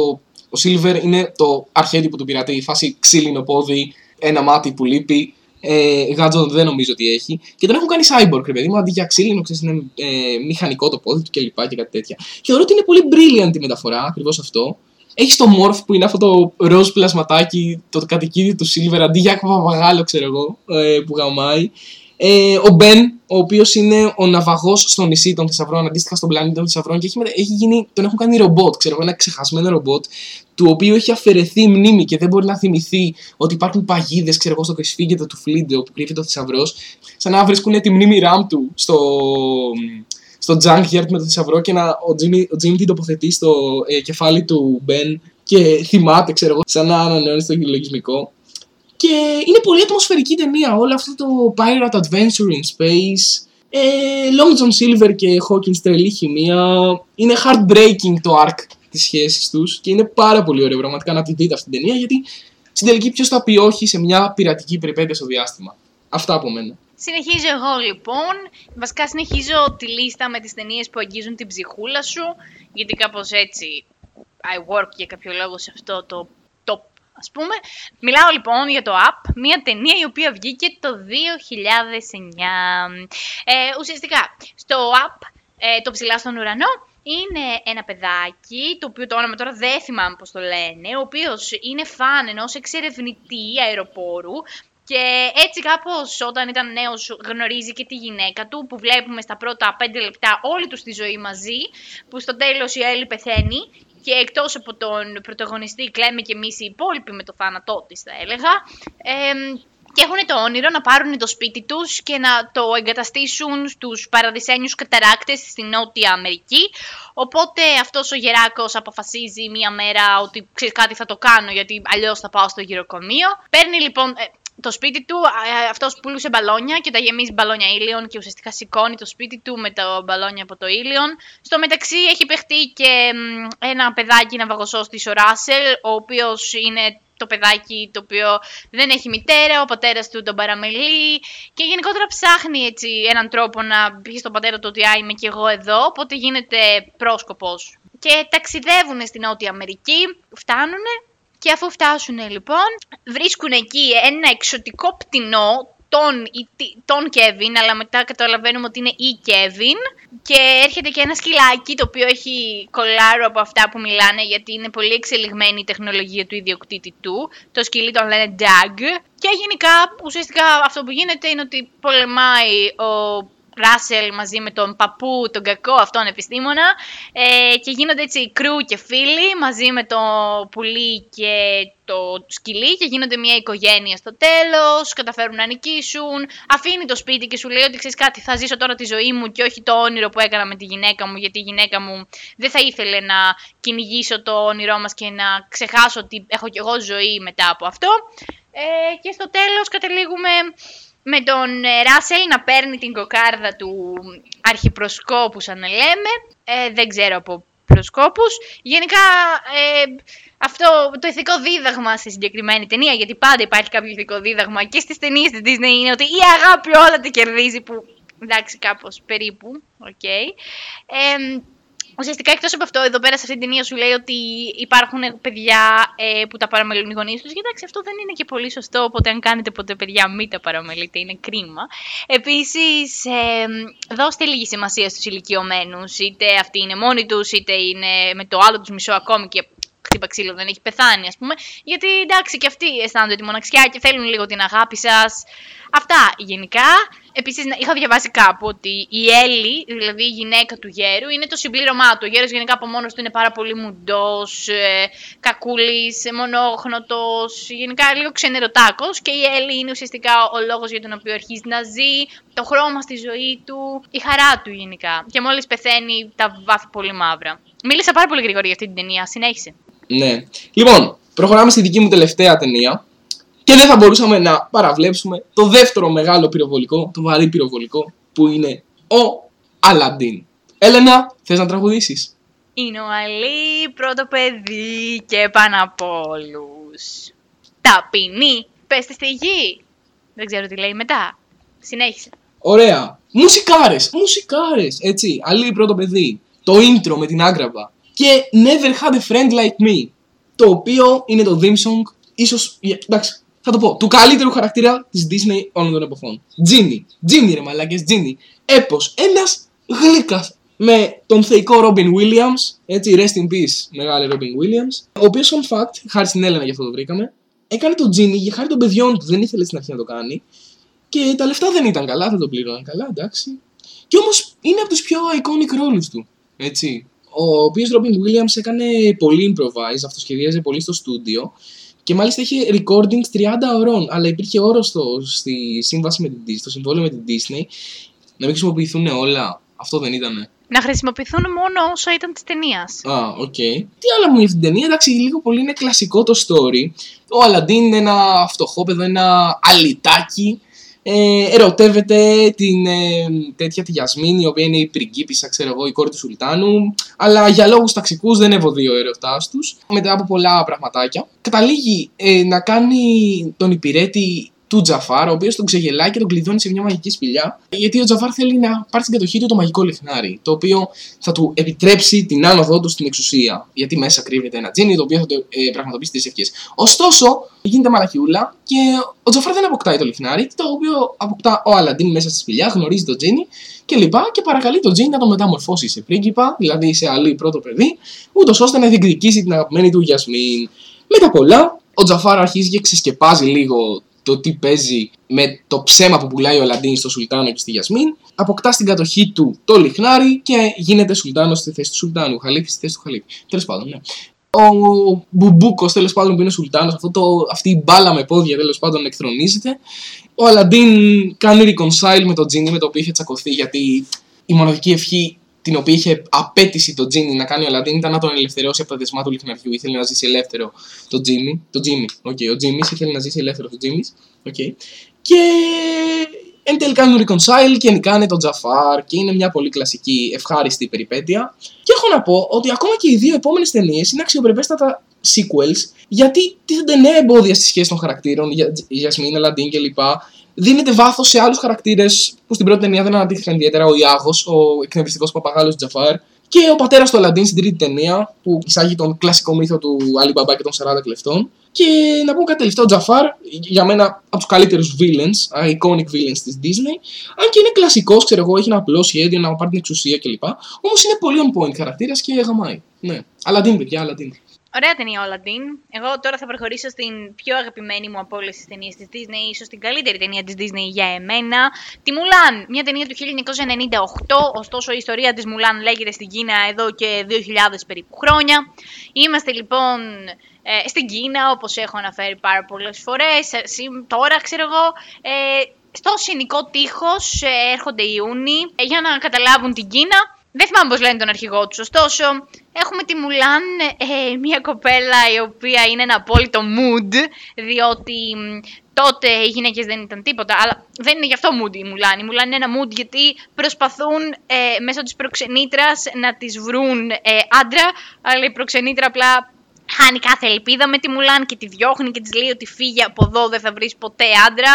ο Silver είναι το αρχέτυπο του πειρατή, η φάση ξύλινο πόδι, ένα μάτι που λείπει, ε, γάτζο δεν νομίζω ότι έχει. Και τον έχουν κάνει cyborg, ρε παιδί μου, αντί για ξύλινο, ξέρεις, είναι ε, μηχανικό το πόδι του κλπ. Και, κάτι τέτοια. Και θεωρώ ότι είναι πολύ brilliant η μεταφορά, ακριβώς αυτό. Έχει το morph που είναι αυτό το ροζ πλασματάκι, το κατοικίδι του Silver, αντί για παπαγάλο, ξέρω εγώ, ε, που γαμάει. Ε, ο Μπεν, ο οποίος είναι ο ναυαγός στο νησί των θησαυρών, αντίστοιχα στον πλανήτη των θησαυρών, και έχει, έχει γίνει, τον έχουν κάνει ρομπότ, ξέρω εγώ, ένα ξεχασμένο ρομπότ, του οποίου έχει αφαιρεθεί η μνήμη και δεν μπορεί να θυμηθεί ότι υπάρχουν παγίδες, ξέρω εγώ, στο κρυσφύγετο του Φλίντεο που κρύβεται ο θησαυρός, σαν να βρίσκουν τη μνήμη ραμ του στο, στο junkyard με το θησαυρό και να, ο Jimmy, ο Jimmy την τοποθετεί στο ε, κεφάλι του Ben και θυμάται, ξέρω εγώ, σαν να ανανεώνει το λογισμικό. Και είναι πολύ ατμοσφαιρική ταινία. Όλο αυτό το Pirate Adventure in Space. Ε, Long John Silver και Hawkins τρελή χημεία. Είναι heartbreaking το arc της σχέσης τους και είναι πάρα πολύ ωραίο πραγματικά να τη δείτε αυτή την ταινία γιατί στην τελική ποιος θα πει όχι σε μια πειρατική περιπέτεια στο διάστημα. Αυτά από μένα. Συνεχίζω εγώ λοιπόν. Βασικά συνεχίζω τη λίστα με τις ταινίες που αγγίζουν την ψυχούλα σου, γιατί κάπως έτσι I work για κάποιο λόγο σε αυτό το top ας πούμε. Μιλάω λοιπόν για το App, μια ταινία η οποία βγήκε το 2009. Ε, ουσιαστικά, στο App, ε, το ψηλά στον ουρανό, είναι ένα παιδάκι, το οποίο το όνομα τώρα δεν θυμάμαι πώς το λένε, ο οποίος είναι φαν ενός εξερευνητή αεροπόρου και έτσι κάπως όταν ήταν νέος γνωρίζει και τη γυναίκα του που βλέπουμε στα πρώτα πέντε λεπτά όλη τους τη ζωή μαζί που στο τέλος η Έλλη πεθαίνει και εκτός από τον πρωταγωνιστή κλαίμε και εμείς οι υπόλοιποι με το θάνατό της θα έλεγα και έχουν το όνειρο να πάρουν το σπίτι τους και να το εγκαταστήσουν στους παραδεισένιους καταράκτες στη Νότια Αμερική. Οπότε αυτός ο γεράκος αποφασίζει μία μέρα ότι ξέρεις κάτι θα το κάνω γιατί αλλιώς θα πάω στο γυροκομείο. Παίρνει λοιπόν, ε, το σπίτι του, αυτός πουλούσε μπαλόνια και τα γεμίζει μπαλόνια ήλιον και ουσιαστικά σηκώνει το σπίτι του με τα μπαλόνια από το ήλιον. Στο μεταξύ έχει παιχτεί και ένα παιδάκι ναυαγωσό τη ο Ράσελ, ο οποίος είναι το παιδάκι το οποίο δεν έχει μητέρα, ο πατέρας του τον παραμελεί και γενικότερα ψάχνει έτσι έναν τρόπο να πει στον πατέρα του ότι α, είμαι και εγώ εδώ, οπότε γίνεται πρόσκοπος. Και ταξιδεύουν στην Νότια Αμερική, φτάνουν και αφού φτάσουν λοιπόν, βρίσκουν εκεί ένα εξωτικό πτηνό, τον, τον Κέβιν, αλλά μετά καταλαβαίνουμε ότι είναι η Κέβιν. Και έρχεται και ένα σκυλάκι το οποίο έχει κολάρο από αυτά που μιλάνε, γιατί είναι πολύ εξελιγμένη η τεχνολογία του ιδιοκτήτη του. Το σκυλί τον λένε Doug. Και γενικά ουσιαστικά αυτό που γίνεται είναι ότι πολεμάει ο Ράσελ μαζί με τον παππού, τον κακό αυτόν επιστήμονα ε, και γίνονται έτσι κρού και φίλοι μαζί με το πουλί και το σκυλί και γίνονται μια οικογένεια στο τέλος, καταφέρουν να νικήσουν, αφήνει το σπίτι και σου λέει ότι ξέρεις κάτι θα ζήσω τώρα τη ζωή μου και όχι το όνειρο που έκανα με τη γυναίκα μου γιατί η γυναίκα μου δεν θα ήθελε να κυνηγήσω το όνειρό μας και να ξεχάσω ότι έχω κι εγώ ζωή μετά από αυτό. Ε, και στο τέλος καταλήγουμε με τον ε, Ράσελ να παίρνει την κοκάρδα του αρχιπροσκόπους σαν να λέμε. Ε, δεν ξέρω από προσκόπους. Γενικά ε, αυτό το ηθικό δίδαγμα στη συγκεκριμένη ταινία, γιατί πάντα υπάρχει κάποιο ηθικό δίδαγμα και στις ταινίες της Disney είναι ότι η αγάπη όλα τα κερδίζει που εντάξει κάπως περίπου, ok. Okay. Ε, Ουσιαστικά εκτός από αυτό, εδώ πέρα σε αυτή την ταινία σου λέει ότι υπάρχουν παιδιά ε, που τα παραμελούν οι γονείς τους. Κοιτάξτε, αυτό δεν είναι και πολύ σωστό. Οπότε, αν κάνετε ποτέ παιδιά, μην τα παραμελείτε, είναι κρίμα. Επίσης, ε, δώστε λίγη σημασία στους ηλικιωμένους. Είτε αυτοί είναι μόνοι τους, είτε είναι με το άλλο τους μισό ακόμη και χτύπα ξύλο δεν έχει πεθάνει, ας πούμε. Γιατί εντάξει, και αυτοί αισθάνονται τη μοναξιά και θέλουν λίγο την αγάπη σας. Αυτά γενικά. Επίσης, είχα διαβάσει κάπου ότι η Έλλη, δηλαδή η γυναίκα του γέρου, είναι το συμπλήρωμά του. Ο γέρος γενικά από μόνος του είναι πάρα πολύ μουντός, ε, κακούλης, μονόχνοτος, γενικά λίγο ξενερωτάκος. Και η Έλλη είναι ουσιαστικά ο λόγος για τον οποίο αρχίζει να ζει, το χρώμα στη ζωή του, η χαρά του γενικά. Και μόλις πεθαίνει, τα βάθη πολύ μαύρα. Μίλησα πάρα πολύ γρήγορα για αυτή την ταινία. Συνέχισε. Ναι. Λοιπόν, προχωράμε στη δική μου τελευταία ταινία. Και δεν θα μπορούσαμε να παραβλέψουμε το δεύτερο μεγάλο πυροβολικό, το βαρύ πυροβολικό, που είναι ο Αλαντίν. Έλενα, θες να τραγουδήσεις; Είναι ο Αλή, πρώτο παιδί και πάνω από όλους. Ταπεινή, πέστε στη γη. Δεν ξέρω τι λέει μετά. Συνέχισε. Ωραία. Μουσικάρες, μουσικάρες, έτσι. Αλή, πρώτο παιδί. Το intro με την άγκραβα. Και Never Had a Friend Like Me. Το οποίο είναι το theme song, ίσως, εντάξει, θα το πω, του καλύτερου χαρακτήρα της Disney όλων των εποχών. Τζίνι. Τζίνι, ρε μαλάκες, Τζίνι. Έπω. Ένας γλύκας με τον θεϊκό Robin Williams. Έτσι, rest in peace, μεγάλη Robin Williams. Ο οποίος, fun fact, χάρη στην Έλενα γι' αυτό το βρήκαμε, έκανε τον Τζίνι για χάρη των παιδιών του. Δεν ήθελε στην αρχή να το κάνει. Και τα λεφτά δεν ήταν καλά, δεν το πλήρωναν καλά, εντάξει. Και όμως είναι από τους πιο iconic ρόλου του. Έτσι. Ο οποίος Robin Williams έκανε πολύ improvise, αυτοσχεδίαζε πολύ στο στούντιο και μάλιστα είχε recordings 30 ώρων, αλλά υπήρχε όρος στη σύμβαση με την Disney, στο συμβόλαιο με την Disney, να μην χρησιμοποιηθούν όλα Αυτό δεν ήτανε. Να χρησιμοποιηθούν μόνο όσο ήταν της ταινίας. Α, οκ. Τι άλλο μου για την ταινία, εντάξει, λίγο πολύ είναι κλασικό το story. Ο Αλαντίν είναι ένα φτωχόπαιδο, ένα αλητάκι. Ε, ερωτεύεται την ε, τέτοια τη Γιασμίνη, η οποία είναι η πριγκίπισσα, ξέρω εγώ, η κόρη του Σουλτάνου. Αλλά για λόγους ταξικούς δεν ευοδεί ο ερωτάς τους. Μετά από πολλά πραγματάκια. Καταλήγει ε, να κάνει τον υπηρέτη του Τζαφάρ, ο οποίος τον ξεγελάει και τον κλειδώνει σε μια μαγική σπηλιά. Γιατί ο Τζαφάρ θέλει να πάρει στην κατοχή του το μαγικό λυχνάρι, το οποίο θα του επιτρέψει την άνοδό του στην εξουσία. Γιατί μέσα κρύβεται ένα τζίνι, το οποίο θα του ε, πραγματοποιήσει τι ευχές. Ωστόσο, γίνεται μαλαχιούλα και ο Τζαφάρ δεν αποκτάει το λιχνάρι, το οποίο αποκτά ο Αλαντίν μέσα στη σπηλιά, γνωρίζει τον τζίνι και λοιπά και παρακαλεί τον τζίνι να τον μεταμορφώσει σε πρίγκιπα, δηλαδή σε αλή πρώτο παιδί, ούτως ώστε να διεκδικήσει την αγαπημένη του Γιασμίν. Μετά πολλά, ο Τζαφάρ αρχίζει και ξεσκεπάζει λίγο το τι παίζει με το ψέμα που πουλάει ο Αλαντίν στο Σουλτάνο και στη Γιασμίν, αποκτά στην κατοχή του το λιχνάρι και γίνεται Σουλτάνος στη θέση του Σουλτάνου, Χαλίφης στη θέση του Χαλίφη. Τέλος πάντων, ναι. Ο Μπουμπούκος, τέλος πάντων, που είναι Σουλτάνος, αυτή η μπάλα με πόδια τέλος πάντων εκθρονίζεται. Ο Αλαντίν κάνει reconcile με τον Τζίνι με το οποίο είχε τσακωθεί γιατί η μοναδική ευχή την οποία είχε απέτηση το Τζίνι να κάνει ο Αλαντίν ήταν να τον ελευθερώσει από τα δεσμά του λιχναριού. Ήθελε να ζήσει ελεύθερο το Τζίμι. Το Τζίμι, okay. ο Τζίμις ήθελε να ζήσει ελεύθερο το Τζίμις. Okay. Και εν τέλει κάνουν reconcile και νικάνε τον Τζαφάρ και είναι μια πολύ κλασική ευχάριστη περιπέτεια. Και έχω να πω ότι ακόμα και οι δύο επόμενες ταινίες είναι αξιοπρεπέστατα sequels γιατί τίθενται νέα εμπόδια στη σχέση των χαρακτήρων, για Γιασμίν, Αλαντίν κλπ δίνεται βάθος σε άλλους χαρακτήρες που στην πρώτη ταινία δεν αναδείχθηκαν ιδιαίτερα. Ο Ιάγος, ο εκνευριστικός παπαγάλος Τζαφάρ και ο πατέρας του Αλαντίν στην τρίτη ταινία που εισάγει τον κλασικό μύθο του Αλή Μπαμπά και των 40 κλεφτών. Και να πούμε κάτι τελευταίο, ο Τζαφάρ, για μένα από τους καλύτερους villains, iconic villains της Disney. Αν και είναι κλασικός, ξέρω εγώ, έχει ένα απλό σχέδιο να πάρει την εξουσία κλπ. Όμως είναι πολύ on point χαρακτήρας και γαμάει. Ναι. Αλαντίν, παιδιά, Αλαντίν. Ωραία ταινία ο Aladdin. Εγώ τώρα θα προχωρήσω στην πιο αγαπημένη μου από όλε τι ταινίε της Disney, ίσως την καλύτερη ταινία της Disney για εμένα. Τη Μουλάν, μια ταινία του 1998, ωστόσο η ιστορία της Μουλάν λέγεται στην Κίνα εδώ και 2.000 περίπου χρόνια. Είμαστε λοιπόν ε, στην Κίνα, όπως έχω αναφέρει πάρα πολλές φορές. Τώρα ξέρω εγώ. Ε, στο συνικό τείχος ε, έρχονται οι Ιούνιοι ε, για να καταλάβουν την Κίνα δεν θυμάμαι πώς λένε τον αρχηγό τους. Ωστόσο, έχουμε τη Μουλάν, ε, μια κοπέλα η οποία είναι ένα απόλυτο mood, διότι τότε οι γυναίκες δεν ήταν τίποτα. Αλλά δεν είναι γι' αυτό mood η Μουλάν. Η Μουλάν είναι ένα mood γιατί προσπαθούν ε, μέσω της προξενήτρας να της βρουν ε, άντρα, αλλά η προξενήτρα απλά χάνει κάθε ελπίδα με τη Μουλάν και τη διώχνει και της λέει ότι φύγει από εδώ, δεν θα βρεις ποτέ άντρα.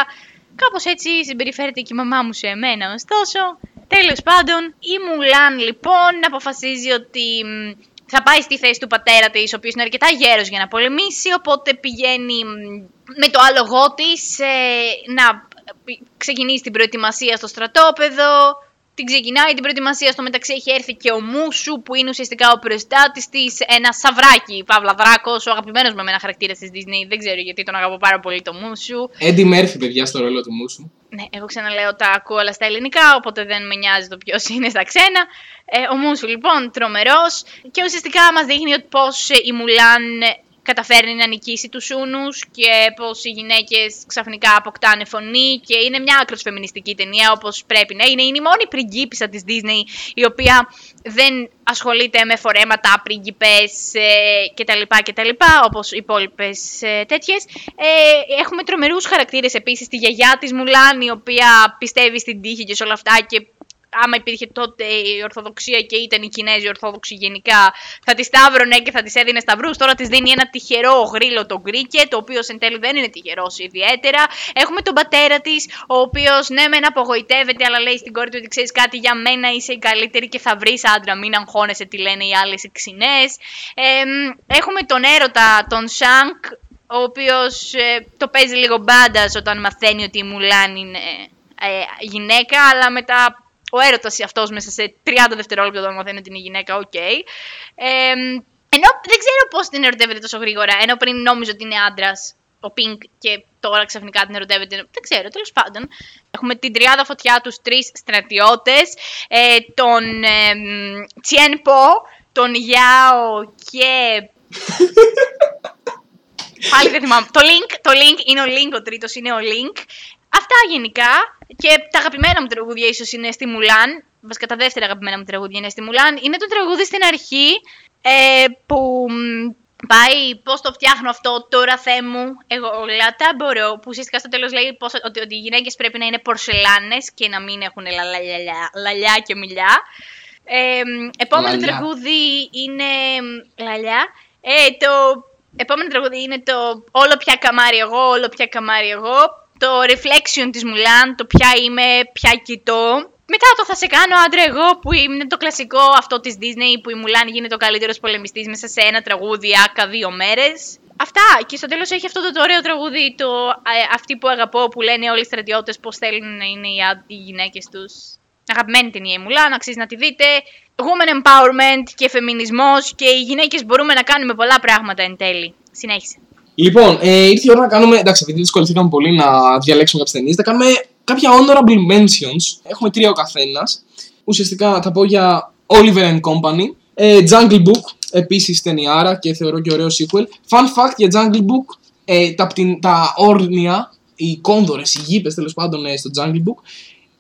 Κάπως έτσι συμπεριφέρεται και η μαμά μου σε εμένα, ωστόσο. Τέλος πάντων, η Μουλάν λοιπόν αποφασίζει ότι θα πάει στη θέση του πατέρα της, ο οποίος είναι αρκετά γέρος για να πολεμήσει, οπότε πηγαίνει με το άλογό της ε, να ξεκινήσει την προετοιμασία στο στρατόπεδο, την ξεκινάει την προετοιμασία. Στο μεταξύ έχει έρθει και ο Μούσου, που είναι ουσιαστικά ο προστάτη της. Ένα σαβράκι, Παύλα Δράκο, ο αγαπημένος με ένα χαρακτήρας της Disney. Δεν ξέρω γιατί τον αγαπώ πάρα πολύ το Μούσου. Έντι Μέρφυ, παιδιά, στο ρόλο του Μούσου. Ναι, εγώ ξαναλέω τα ακούω όλα στα ελληνικά, οπότε δεν με νοιάζει το ποιος [laughs] είναι στα ξένα. Ε, ο Μούσου λοιπόν, τρομερός. Και ουσιαστικά μας δείχνει πώς η Μουλάν καταφέρνει να νικήσει τους Σούνους και πως οι γυναίκες ξαφνικά αποκτάνε φωνή και είναι μια άκρως φεμινιστική ταινία όπως πρέπει να είναι. Είναι η μόνη πριγκίπισσα της Disney η οποία δεν ασχολείται με φορέματα, πριγκιπές ε, κτλ. κτλ όπως οι υπόλοιπες ε, τέτοιες. Ε, έχουμε τρομερούς χαρακτήρες επίσης. Τη γιαγιά της Μουλάν η οποία πιστεύει στην τύχη και σε όλα αυτά και άμα υπήρχε τότε η Ορθοδοξία και ήταν η Κινέζοι Ορθόδοξοι γενικά, θα τη σταύρωνε και θα τη έδινε σταυρούς. Τώρα τη δίνει ένα τυχερό γρίλο το γκρίκε, το οποίο εν τέλει δεν είναι τυχερός ιδιαίτερα. Έχουμε τον πατέρα της, ο οποίος ναι, μεν απογοητεύεται, αλλά λέει στην κόρη του ότι ξέρεις κάτι για μένα, είσαι η καλύτερη και θα βρεις άντρα. Μην αγχώνεσαι τι λένε οι άλλες οι ξινές. Ε, έχουμε τον έρωτα, τον Σανγκ, ο οποίος ε, το παίζει λίγο badass όταν μαθαίνει ότι η Μουλάν είναι ε, γυναίκα, αλλά μετά ο έρωτας αυτός μέσα σε 30 δευτερόλεπτα όταν μαθαίνει ότι είναι γυναίκα, ok. Okay. Ε, ενώ δεν ξέρω πώς την ερωτεύεται τόσο γρήγορα, ενώ πριν νόμιζε ότι είναι άντρας ο Πινγκ και τώρα ξαφνικά την ερωτεύεται. Δεν ξέρω, τέλος πάντων. Έχουμε την τριάδα φωτιά τους τρεις στρατιώτες, ε, τον ε, Τσιέν Πο, τον Γιάο και. [laughs] Πάλι δεν θυμάμαι. Το Link, το Link είναι ο Link, ο τρίτος είναι ο Link. Αυτά γενικά. Και τα αγαπημένα μου τραγούδια ίσως είναι στη Μουλάν. βασικά τα δεύτερα αγαπημένα μου τραγούδια είναι στη Μουλάν, είναι το τραγούδι στην αρχή ε, που μ, πάει πώς το φτιάχνω αυτό τώρα Θεέ μου, εγώ όλα τα μπορώ, που ουσιαστικά στο τέλος λέει πώς, ότι, ότι οι γυναίκες πρέπει να είναι πορσελάνες και να μην έχουν λαλαλαλιά, λαλιά και μιλιά. Ε, μ, επόμενο Λαλιά. τραγούδι είναι μ, λαλιά. Ε, το επόμενο τραγούδι είναι το Όλο πια καμάρι εγώ, όλο πια καμάρι εγώ. Το Reflection της Μουλάν, το ποια είμαι, ποια κοιτώ. Μετά το θα σε κάνω άντρα εγώ που είναι το κλασικό αυτό της Disney που η Μουλάν γίνεται ο καλύτερος πολεμιστής μέσα σε ένα τραγούδι άκα δύο μέρες. Αυτά και στο τέλος έχει αυτό το ωραίο τραγούδι το ε, αυτή που αγαπώ που λένε όλοι οι στρατιώτες πως θέλουν να είναι οι, α- οι γυναίκες τους. Αγαπημένη ταινία η Μουλάν, αξίζει να τη δείτε. Woman empowerment και φεμινισμός και οι γυναίκες μπορούμε να κάνουμε πολλά πράγματα εν τέλει. Συνέχισε. Λοιπόν, ε, ήρθε η ώρα να κάνουμε. Εντάξει, επειδή δυσκοληθήκαμε πολύ να διαλέξουμε κάποιες ταινίες, θα κάνουμε κάποια honorable mentions. Έχουμε τρία ο καθένας. Ουσιαστικά θα πω για Oliver and Company. Ε, Jungle Book, επίσης ταινιάρα και θεωρώ και ωραίο sequel. Fun fact για Jungle Book, ε, τα, πτυ- τα όρνια, οι κόνδωρε, οι γήπες τέλος πάντων ε, στο Jungle Book,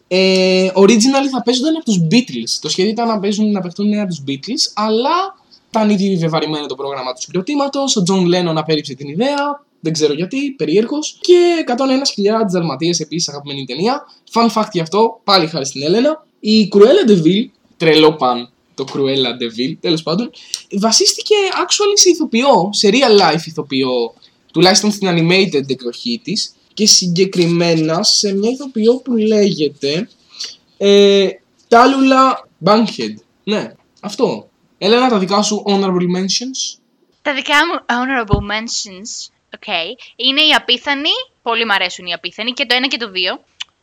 ε, originally θα παίζονταν από τους Beatles. Το σχέδιο ήταν να, παίζουν, να παιχτούν από τους Beatles, αλλά ήταν ήδη βεβαρημένο το πρόγραμμα του συγκροτήματος. Ο Τζον Λένον απέρριψε την ιδέα. Δεν ξέρω γιατί, περίεργος. Και 101 σκυλιά Δαλματίας επίσης αγαπημένη ταινία. Fun fact γι' αυτό, πάλι χάρη στην Έλενα. Η Cruella de Vil, τρελό pun το Cruella de Vil, τέλος πάντων, βασίστηκε actually σε ηθοποιό, σε real life ηθοποιό, τουλάχιστον στην animated εκδοχή της. Και συγκεκριμένα σε μια ηθοποιό που λέγεται ε, Τάλουλα Bankhead. Ναι, αυτό. Έλενα τα δικά σου honorable mentions; Τα δικά μου honorable mentions, okay, είναι οι απίθανοι. Πολύ μ' αρέσουν οι απίθανοι και το ένα και το δύο.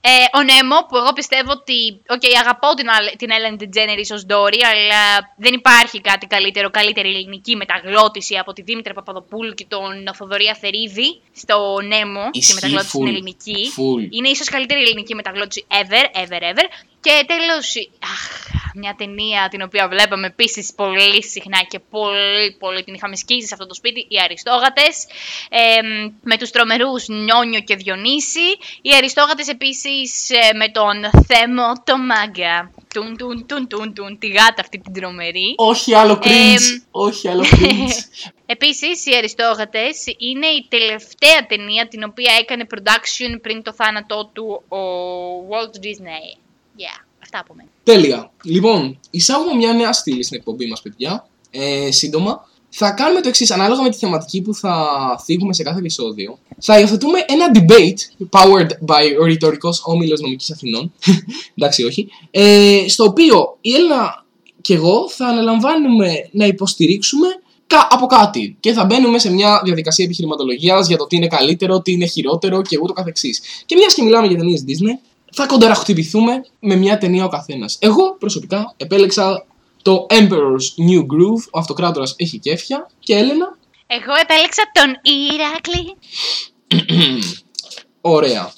Ε, ο Νέμο, που εγώ πιστεύω ότι. Οκ, αγαπώ την, Αλ- την Ellen DeGeneres ως Dory, αλλά δεν υπάρχει κάτι καλύτερο, καλύτερη ελληνική μεταγλώττιση από τη Δήμητρα Παπαδοπούλου και τον Θοδωρή Αθερίδη στο Νέμο, τη Ισχύει μεταγλώττιση στην full. ελληνική. Full. Είναι ίσως καλύτερη ελληνική μεταγλώττιση ever, ever, ever. Και τέλος, αχ, μια ταινία την οποία βλέπαμε επίσης πολύ συχνά και πολύ, πολύ την είχαμε σκίσει σε αυτό το σπίτι, οι Αριστόγατες, ε, με τους τρομερούς Νιόνιο και Διονύση. Οι Αριστόγατες επίσης ε, με τον Θέμο το Μάγκα. Τουν, τουν, τουν, τουν, τουν, τη γάτα αυτή την τρομερή. Όχι άλλο cringe. Εμ, Όχι άλλο cringe. [laughs] Επίσης, οι Αριστόγατες είναι η τελευταία ταινία την οποία έκανε production πριν το θάνατό του ο Walt Disney. Yeah, αυτά από μένα. Τέλεια. Λοιπόν, εισάγουμε μια νέα στήλη στην εκπομπή μας, παιδιά. Ε, σύντομα. Θα κάνουμε το εξής, ανάλογα με τη θεματική που θα θίγουμε σε κάθε επεισόδιο. Θα υιοθετούμε ένα debate, powered by ο ρητορικός όμιλος νομικής Αθηνών. [laughs] Εντάξει, όχι. Ε, στο οποίο η Έλληνα και εγώ θα αναλαμβάνουμε να υποστηρίξουμε κα- από κάτι. Και θα μπαίνουμε σε μια διαδικασία επιχειρηματολογίας για το τι είναι καλύτερο, τι είναι χειρότερο και ούτω καθεξής. Και μιας και μιλάμε για ταινίες Disney, θα κονταραχτυπηθούμε με μια ταινία ο καθένας. Εγώ προσωπικά επέλεξα το Emperor's New Groove, ο αυτοκράτορας έχει κέφια και Έλενα, Εγώ επέλεξα τον Ηράκλη. [clears throat] ωραία.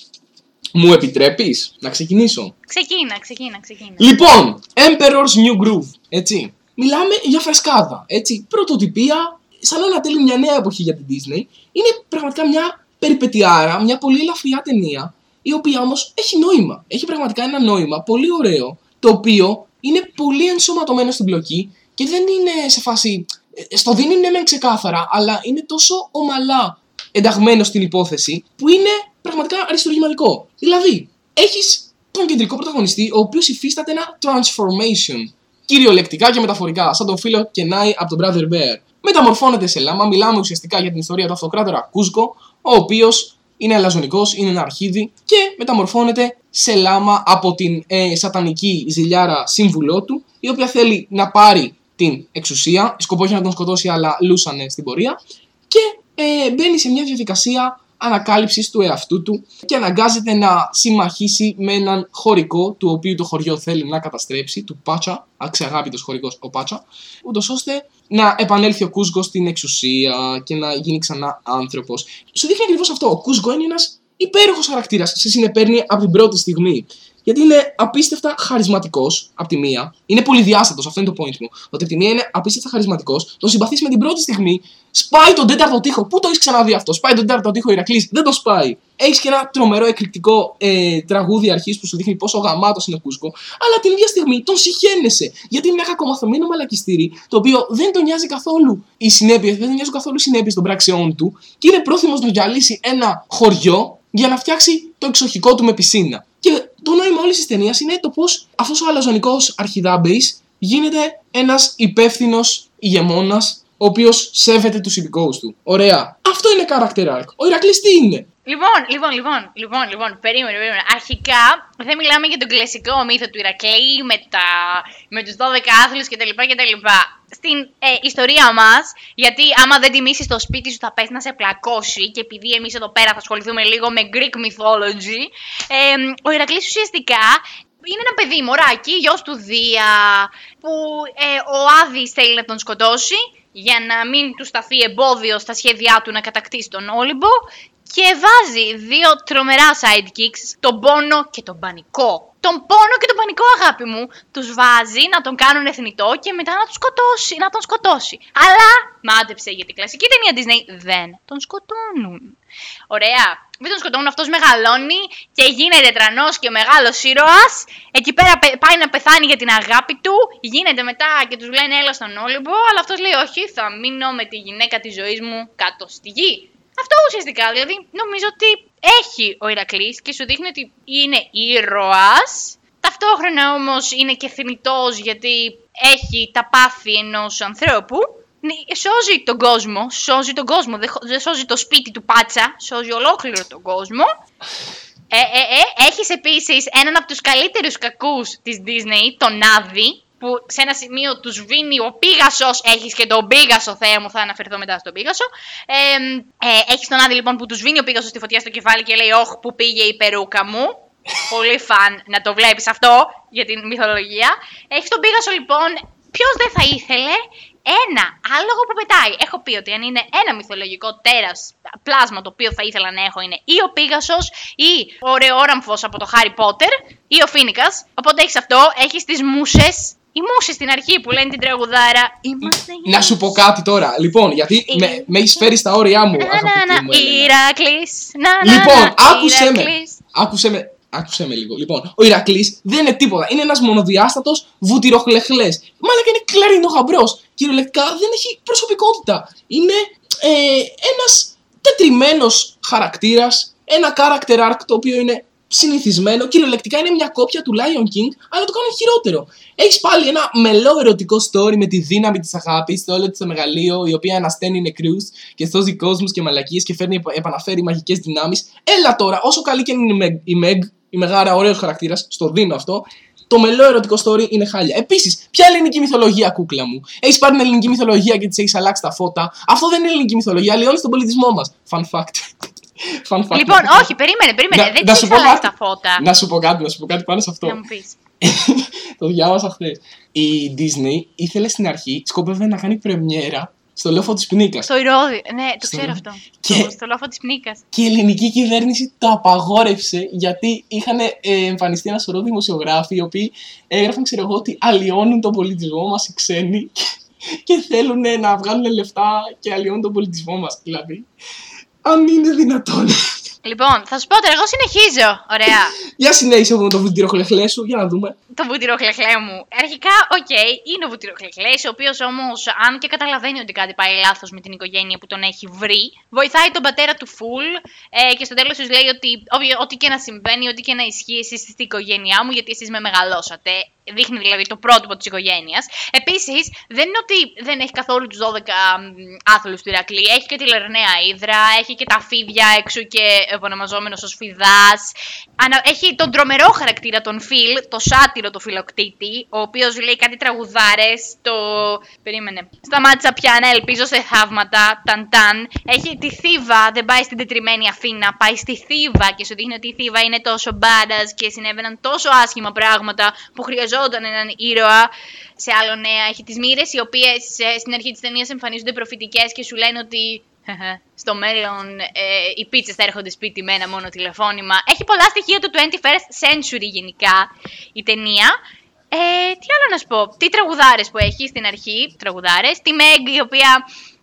Μου επιτρέπεις να ξεκινήσω; Ξεκίνα, ξεκίνα, ξεκίνα. Λοιπόν, Emperor's New Groove, έτσι. Μιλάμε για φρεσκάδα, έτσι. Πρωτοτυπία, σαν να ανατέλει μια νέα εποχή για την Disney. Είναι πραγματικά μια περιπετειάρα, μια πολύ ελαφριά ταινία, η οποία όμως έχει νόημα. Έχει πραγματικά ένα νόημα πολύ ωραίο, το οποίο είναι πολύ ενσωματωμένο στην πλοκή και δεν είναι σε φάση. ε, Στο δίνει ναι μεν ξεκάθαρα, αλλά είναι τόσο ομαλά ενταγμένο στην υπόθεση που είναι πραγματικά αριστουργηματικό. Δηλαδή, έχεις τον κεντρικό πρωταγωνιστή, ο οποίος υφίσταται ένα transformation. Κυριολεκτικά και μεταφορικά, σαν τον φίλο Κενάη από τον Brother Bear. Μεταμορφώνεται σε λάμα, μιλάμε ουσιαστικά για την ιστορία του αυτοκράτορα Κούσκο, ο οποίος είναι αλαζονικός, είναι ένα αρχίδι και μεταμορφώνεται σε λάμα από την ε, σατανική ζηλιάρα σύμβουλό του, η οποία θέλει να πάρει την εξουσία. Σκοπό έχει να τον σκοτώσει, αλλά λούσανε στην πορεία. Και ε, μπαίνει σε μια διαδικασία ανακάλυψης του εαυτού του και αναγκάζεται να συμμαχίσει με έναν χωρικό του οποίου το χωριό θέλει να καταστρέψει, του Πάτσα, αξιαγάπητος χωρικός ο Πάτσα, ούτως ώστε να επανέλθει ο Κούσγκο στην εξουσία και να γίνει ξανά άνθρωπος. Σου δείχνει ακριβώς αυτό. Ο Κούσγκο είναι ένας υπέροχος χαρακτήρας, σε συνεπέρνει από την πρώτη στιγμή. Γιατί είναι απίστευτα χαρισματικός από τη μία. Είναι πολυδιάστατο, αυτό είναι το point μου. Ότι από τη μία είναι απίστευτα χαρισματικός, τον συμπαθείς με την πρώτη στιγμή, σπάει τον τέταρτο τοίχο. Πού το έχεις ξαναδεί αυτό, σπάει τον τέταρτο τοίχο Ηρακλής, δεν το σπάει. Έχεις και ένα τρομερό εκρηκτικό ε, τραγούδι αρχής που σου δείχνει πόσο γαμάτος είναι ο Κούσκο, αλλά την ίδια στιγμή τον συχαίνεσαι. Γιατί είναι ένα κακομαθωμένο μαλακιστήρι, το οποίο δεν τον νοιάζει καθόλου οι συνέπειες, δεν τον νοιάζουν καθόλου οι συνέπειες των πράξεών του και είναι πρόθυμος να διαλύσει ένα χωριό για να φτιάξει το εξοχικό του με πισίνα. Και το νόημα όλης της ταινίας είναι το πώς αυτός ο αλαζονικός αρχιδάμπης γίνεται ένας υπεύθυνος ηγεμόνας ο οποίος σέβεται τους υπηκόους του. Ωραία. Αυτό είναι character arc. Ο Ηρακλής τι είναι; Λοιπόν, λοιπόν, λοιπόν, λοιπόν, λοιπόν, περίμενε, περίμενε. Αρχικά δεν μιλάμε για τον κλασικό μύθο του Ηρακλή με, τα, με τους 12 άθλους κτλ. κτλ. Στην ε, ιστορία μας, γιατί άμα δεν τιμήσεις το σπίτι σου θα πέσει να σε πλακώσει και επειδή εμείς εδώ πέρα θα ασχοληθούμε λίγο με Greek mythology, ε, ο Ηρακλής ουσιαστικά είναι ένα παιδί, μωράκι, γιος του Δία, που ε, ο Άδης θέλει να τον σκοτώσει για να μην του σταθεί εμπόδιο στα σχέδιά του να κατακτήσει τον Όλυμπο και βάζει δύο τρομερά sidekicks, τον πόνο και τον πανικό. Τον πόνο και τον πανικό, αγάπη μου, τους βάζει να τον κάνουν εθνητό και μετά να, τον σκοτώσει, να τον σκοτώσει. Αλλά, μάντεψε για την κλασική ταινία Disney, δεν τον σκοτώνουν. Ωραία. Μην τον σκοτώνουν, αυτός μεγαλώνει και γίνεται τρανός και μεγάλος ήρωας. Εκεί πέρα πάει να πεθάνει για την αγάπη του, γίνεται μετά και τους λένε έλα στον Όλυμπο, αλλά αυτός λέει όχι, θα μείνω με τη γυναίκα της ζωής μου κάτω στη γη. Αυτό ουσιαστικά, δηλαδή νομίζω ότι έχει ο Ηρακλής και σου δείχνει ότι είναι ήρωας, ταυτόχρονα όμως είναι και θνητός γιατί έχει τα πάθη ενός ανθρώπου, ναι, σώζει τον κόσμο, σώζει τον κόσμο, δεν σώζει το σπίτι του πάτσα, σώζει ολόκληρο τον κόσμο. Ε, ε, ε, έχεις επίσης έναν από τους καλύτερους κακούς της Disney, τον Άδη, που σε ένα σημείο τους σβήνει ο Πίγασος. Έχεις και τον Πίγασο, Θεέ μου, θα αναφερθώ μετά στον Πίγασο. Ε, ε, έχεις τον Άδη λοιπόν που τους σβήνει ο Πίγασος στη φωτιά στο κεφάλι και λέει: Όχι, που πήγε η περούκα μου. Πολύ φαν να το βλέπεις αυτό για την μυθολογία. Έχεις τον Πίγασο λοιπόν. Ποιος δεν θα ήθελε ένα άλογο που πετάει. Έχω πει ότι αν είναι ένα μυθολογικό τέρας πλάσμα το οποίο θα ήθελα να έχω είναι ή ο Πίγασος ή ο Ρεόραμφος από το Χάρι Πότερ ή ο Φίνικας. Οπότε έχεις αυτό, έχεις τις μουσες οι μουσοι στην αρχή που λένε την τραγουδάρα. Είμαστε Να σου πω κάτι τώρα. Λοιπόν, γιατί με, με έχει φέρει στα όρια μου. αγαπητή μου Έλενα. Λοιπόν, άκουσε με. Άκουσε με. Άκουσε με λίγο. Λοιπόν, ο Ηρακλής δεν είναι τίποτα. Είναι ένας μονοδιάστατος βουτυροχλεχλές. Μάλλον είναι κλαρινό γαμπρό. Κυριολεκτικά δεν έχει προσωπικότητα. Είναι ε, ένας τετριμένος χαρακτήρας. Ένα character arc το οποίο είναι συνηθισμένο. Κυριολεκτικά είναι μια κόπια του Lion King, αλλά το κάνω χειρότερο. Έχεις πάλι ένα μελό ερωτικό story με τη δύναμη της αγάπης, το όλο το μεγαλείο, η οποία ανασταίνει νεκρούς και σώζει κόσμους και μαλακίες και φέρνει, επαναφέρει μαγικές δυνάμεις. Έλα τώρα, όσο καλή και είναι η Meg, η Μεγάρα, ωραίο χαρακτήρας, στο δίνω αυτό. Το μελό ερωτικό story είναι χάλια. Επίσης, ποια ελληνική μυθολογία, κούκλα μου; Έχεις πάρει την ελληνική μυθολογία και της έχεις αλλάξει τα φώτα; Αυτό δεν είναι ελληνική μυθολογία, αλλοιώνεις τον πολιτισμό μας. Fun fact. Λοιπόν, όχι, περίμενε, περίμενε. Δεν τη αλλάξει τα φώτα. Να σου πω κάτι, να σου πω κάτι πάνω σε αυτό. Να μου πεις. [laughs] το διάβασα χθες. Η Disney ήθελε στην αρχή, σκόπευε να κάνει πρεμιέρα στο λόφο της Πνίκας. Στο Ηρώδη, ναι, το ξέρω αυτό. Και... Στο λόφο της Πνίκας. Και η ελληνική κυβέρνηση το απαγόρευσε γιατί είχαν ε, εμφανιστεί ένα σωρό δημοσιογράφοι οι οποίοι έγραφαν, ξέρω εγώ, ότι αλλοιώνουν τον πολιτισμό μας οι ξένοι και θέλουν να βγάλουν λεφτά και αλλοιώνουν τον πολιτισμό μας. Δηλαδή, αν είναι δυνατόν. Λοιπόν, θα σου πω τώρα, εγώ συνεχίζω. Ωραία. Για συνέχισε με το βουτυροχλεχλέ σου, για να δούμε. Το βουτυροχλεχλέ μου. Αρχικά, οκ, okay, είναι ο βουτυροχλεχλές, ο οποίος όμως, αν και καταλαβαίνει ότι κάτι πάει λάθος με την οικογένεια που τον έχει βρει, βοηθάει τον πατέρα του full ε, και στο τέλος τους λέει ότι ό,τι και να συμβαίνει, ό,τι και να ισχύει, εσείς στην οικογένειά μου, γιατί εσείς με μεγαλώσατε δείχνει δηλαδή το πρότυπο της οικογένειας. Επίσης, δεν είναι ότι δεν έχει καθόλου τους 12 άθλους του Ηρακλή. Έχει και τη Λερναία Ήδρα, έχει και τα φίδια έξω και επωνομαζόμενος ως φιδάς. Έχει τον τρομερό χαρακτήρα, τον Φιλ, το σάτυρο του φιλοκτήτη, ο οποίος λέει κάτι τραγουδάρες. Το. Περίμενε. Σταμάτησα πια να ελπίζω σε θαύματα. Ταν ταν. Έχει τη Θήβα, δεν πάει στην τετριμένη Αθήνα, πάει στη Θήβα και σου δείχνει ότι η Θήβα είναι τόσο μπάντα και συνέβαιναν τόσο άσχημα πράγματα που χρειαζόταν χρειαζόταν έναν ήρωα σε άλλο νέα. Έχει τις μοίρες οι οποίες στην αρχή της ταινίας εμφανίζονται προφητικές και σου λένε ότι Στο μέλλον ε, οι πίτσες θα έρχονται σπίτι με ένα μόνο τηλεφώνημα. Έχει πολλά στοιχεία του 21st century γενικά η ταινία. Ε, τι άλλο να σου πω, τι τραγουδάρες που έχει στην αρχή, τραγουδάρες, τη Meg η οποία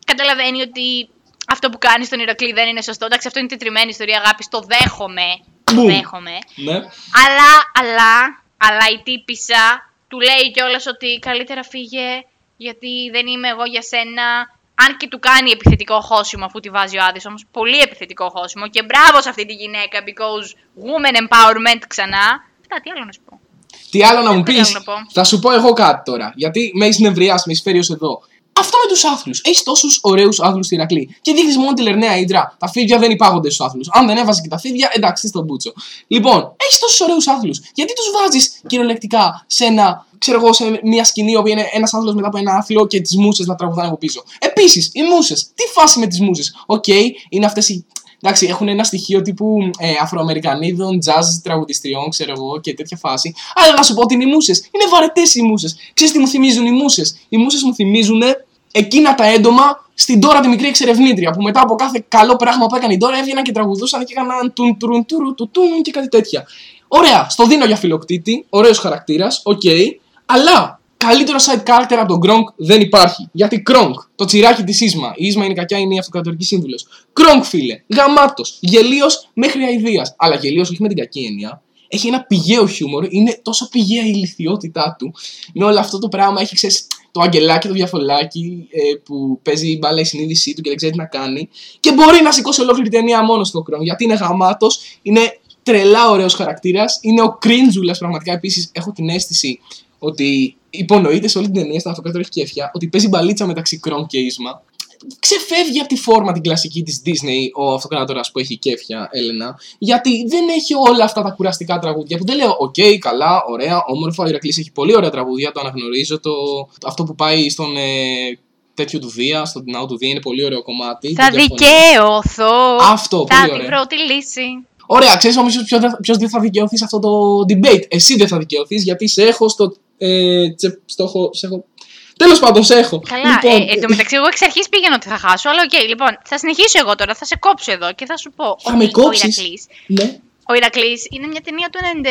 καταλαβαίνει ότι αυτό που κάνει στον Ηρακλή δεν είναι σωστό. Εντάξει, αυτό είναι τετριμένη ιστορία αγάπη. Το δέχομαι. Το Μπούμ. δέχομαι. Ναι. Αλλά, αλλά, αλλά η τύπησα του λέει κιόλας ότι καλύτερα φύγε γιατί δεν είμαι εγώ για σένα. Αν και του κάνει επιθετικό χώσιμο αφού τη βάζει ο Άδης, όμως πολύ επιθετικό χώσιμο. Και μπράβο σε αυτή τη γυναίκα, because women empowerment ξανά. Αυτά, τι άλλο να σου πω. Τι άλλο να μου Δεν πεις; θέλω να πω. Θα σου πω εγώ κάτι τώρα. Γιατί με έχεις νευριάσει, με έχεις φέρει ως εδώ. Αυτό με τους άθλους. Έχεις τόσους ωραίους άθλους στη Ηρακλή. Και δείχνεις μόνο τη Λερναία Ύδρα. Τα φίδια δεν υπάγονται στους άθλους. Αν δεν έβαζε και τα φίδια, εντάξει, στον πούτσο. Λοιπόν, έχεις τόσους ωραίους άθλους. Γιατί τους βάζεις κυριολεκτικά σε ένα, ξέρω εγώ, σε μια σκηνή η οποία είναι ένας άθλος μετά από ένα άθλο και τις μούσες να τραγουδάνε από πίσω. Επίσης, οι μούσες. Τι φάση με τις μούσες. Οκ, είναι αυτές οι Εντάξει, έχουν ένα στοιχείο τύπου ε, Αφροαμερικανίδων, jazz τραγουδιστριών, ξέρω εγώ και τέτοια φάση. Αλλά να σου πω ότι είναι οι μούσες. Είναι βαρετές οι μούσες. Ξέρεις τι μου θυμίζουν οι μούσες; Οι μούσες μου θυμίζουν εκείνα τα έντομα στην Ντόρα τη μικρή εξερευνήτρια. Που μετά από κάθε καλό πράγμα που έκανε η Ντόρα έβγαιναν και τραγουδούσαν και έκαναν τουν τουρουν τουρου του τουν και κάτι τέτοια. Ωραία, στο δίνω για Φιλοκτήτη, ωραίος χαρακτήρας, οκ. αλλά καλύτερο side character από τον Kronk δεν υπάρχει. Γιατί Kronk, το τσιράκι της Ίσμα, η Ίσμα είναι κακιά, είναι η αυτοκρατορική σύμβουλος. Gronk, φίλε, γαμάτος, γελίος μέχρι αηδίας. Αλλά γελίος όχι με την κακή έννοια. Έχει ένα πηγαίο χιούμορ, είναι τόσο πηγαία η ηλικιότητά του. Με όλο αυτό το πράγμα έχει, ξέρεις, το αγγελάκι, το διαφολάκι ε, που παίζει μπάλα η συνείδησή του και δεν ξέρει τι να κάνει. Και μπορεί να σηκώσει ολόκληρη ταινία μόνος στο Gronk. Γιατί είναι γαμάτος, είναι τρελά ωραίος χαρακτήρας, είναι ο κρίντζουλα πραγματικά. Επίσης, έχω την αίσθηση ότι υπονοείται σε όλη την ταινία, στα αυτοκρατορία κέφια, ότι παίζει μπαλίτσα μεταξύ Κρόν και Ίσμα. Ξεφεύγει από τη φόρμα την κλασική της Disney ο αυτοκράτορας που έχει κέφια, Έλενα, γιατί δεν έχει όλα αυτά τα κουραστικά τραγούδια που δεν λέω, οκ, καλά, ωραία, όμορφα, ο Ηρακλής έχει πολύ ωραία τραγούδια, το αναγνωρίζω, το, αυτό που πάει στον ε, τέτοιο του Δία, στον ναό του Δία είναι πολύ ωραίο κομμάτι. Θα το διαφωνώ. δικαίωθω. Αυτό, Θα πολύ την ωραία. πρώτη λύση. Ωραία, ξέρεις όμως ποιος δεν θα δικαιωθεί σε αυτό το debate. Εσύ δεν θα δικαιωθείς γιατί σε έχω στο. Ε, τσε, στο έχω, σε έχω. Τέλος πάντων, σε έχω. Καλά, λοιπόν, ε, εν τω μεταξύ, εγώ εξ αρχής πήγαινα ότι θα χάσω, αλλά οκ, λοιπόν, θα συνεχίσω εγώ τώρα, θα σε κόψω εδώ και θα σου πω. Θα ότι με Ο κόψεις; Ηρακλής, ναι. ο Ηρακλής είναι μια ταινία του 97.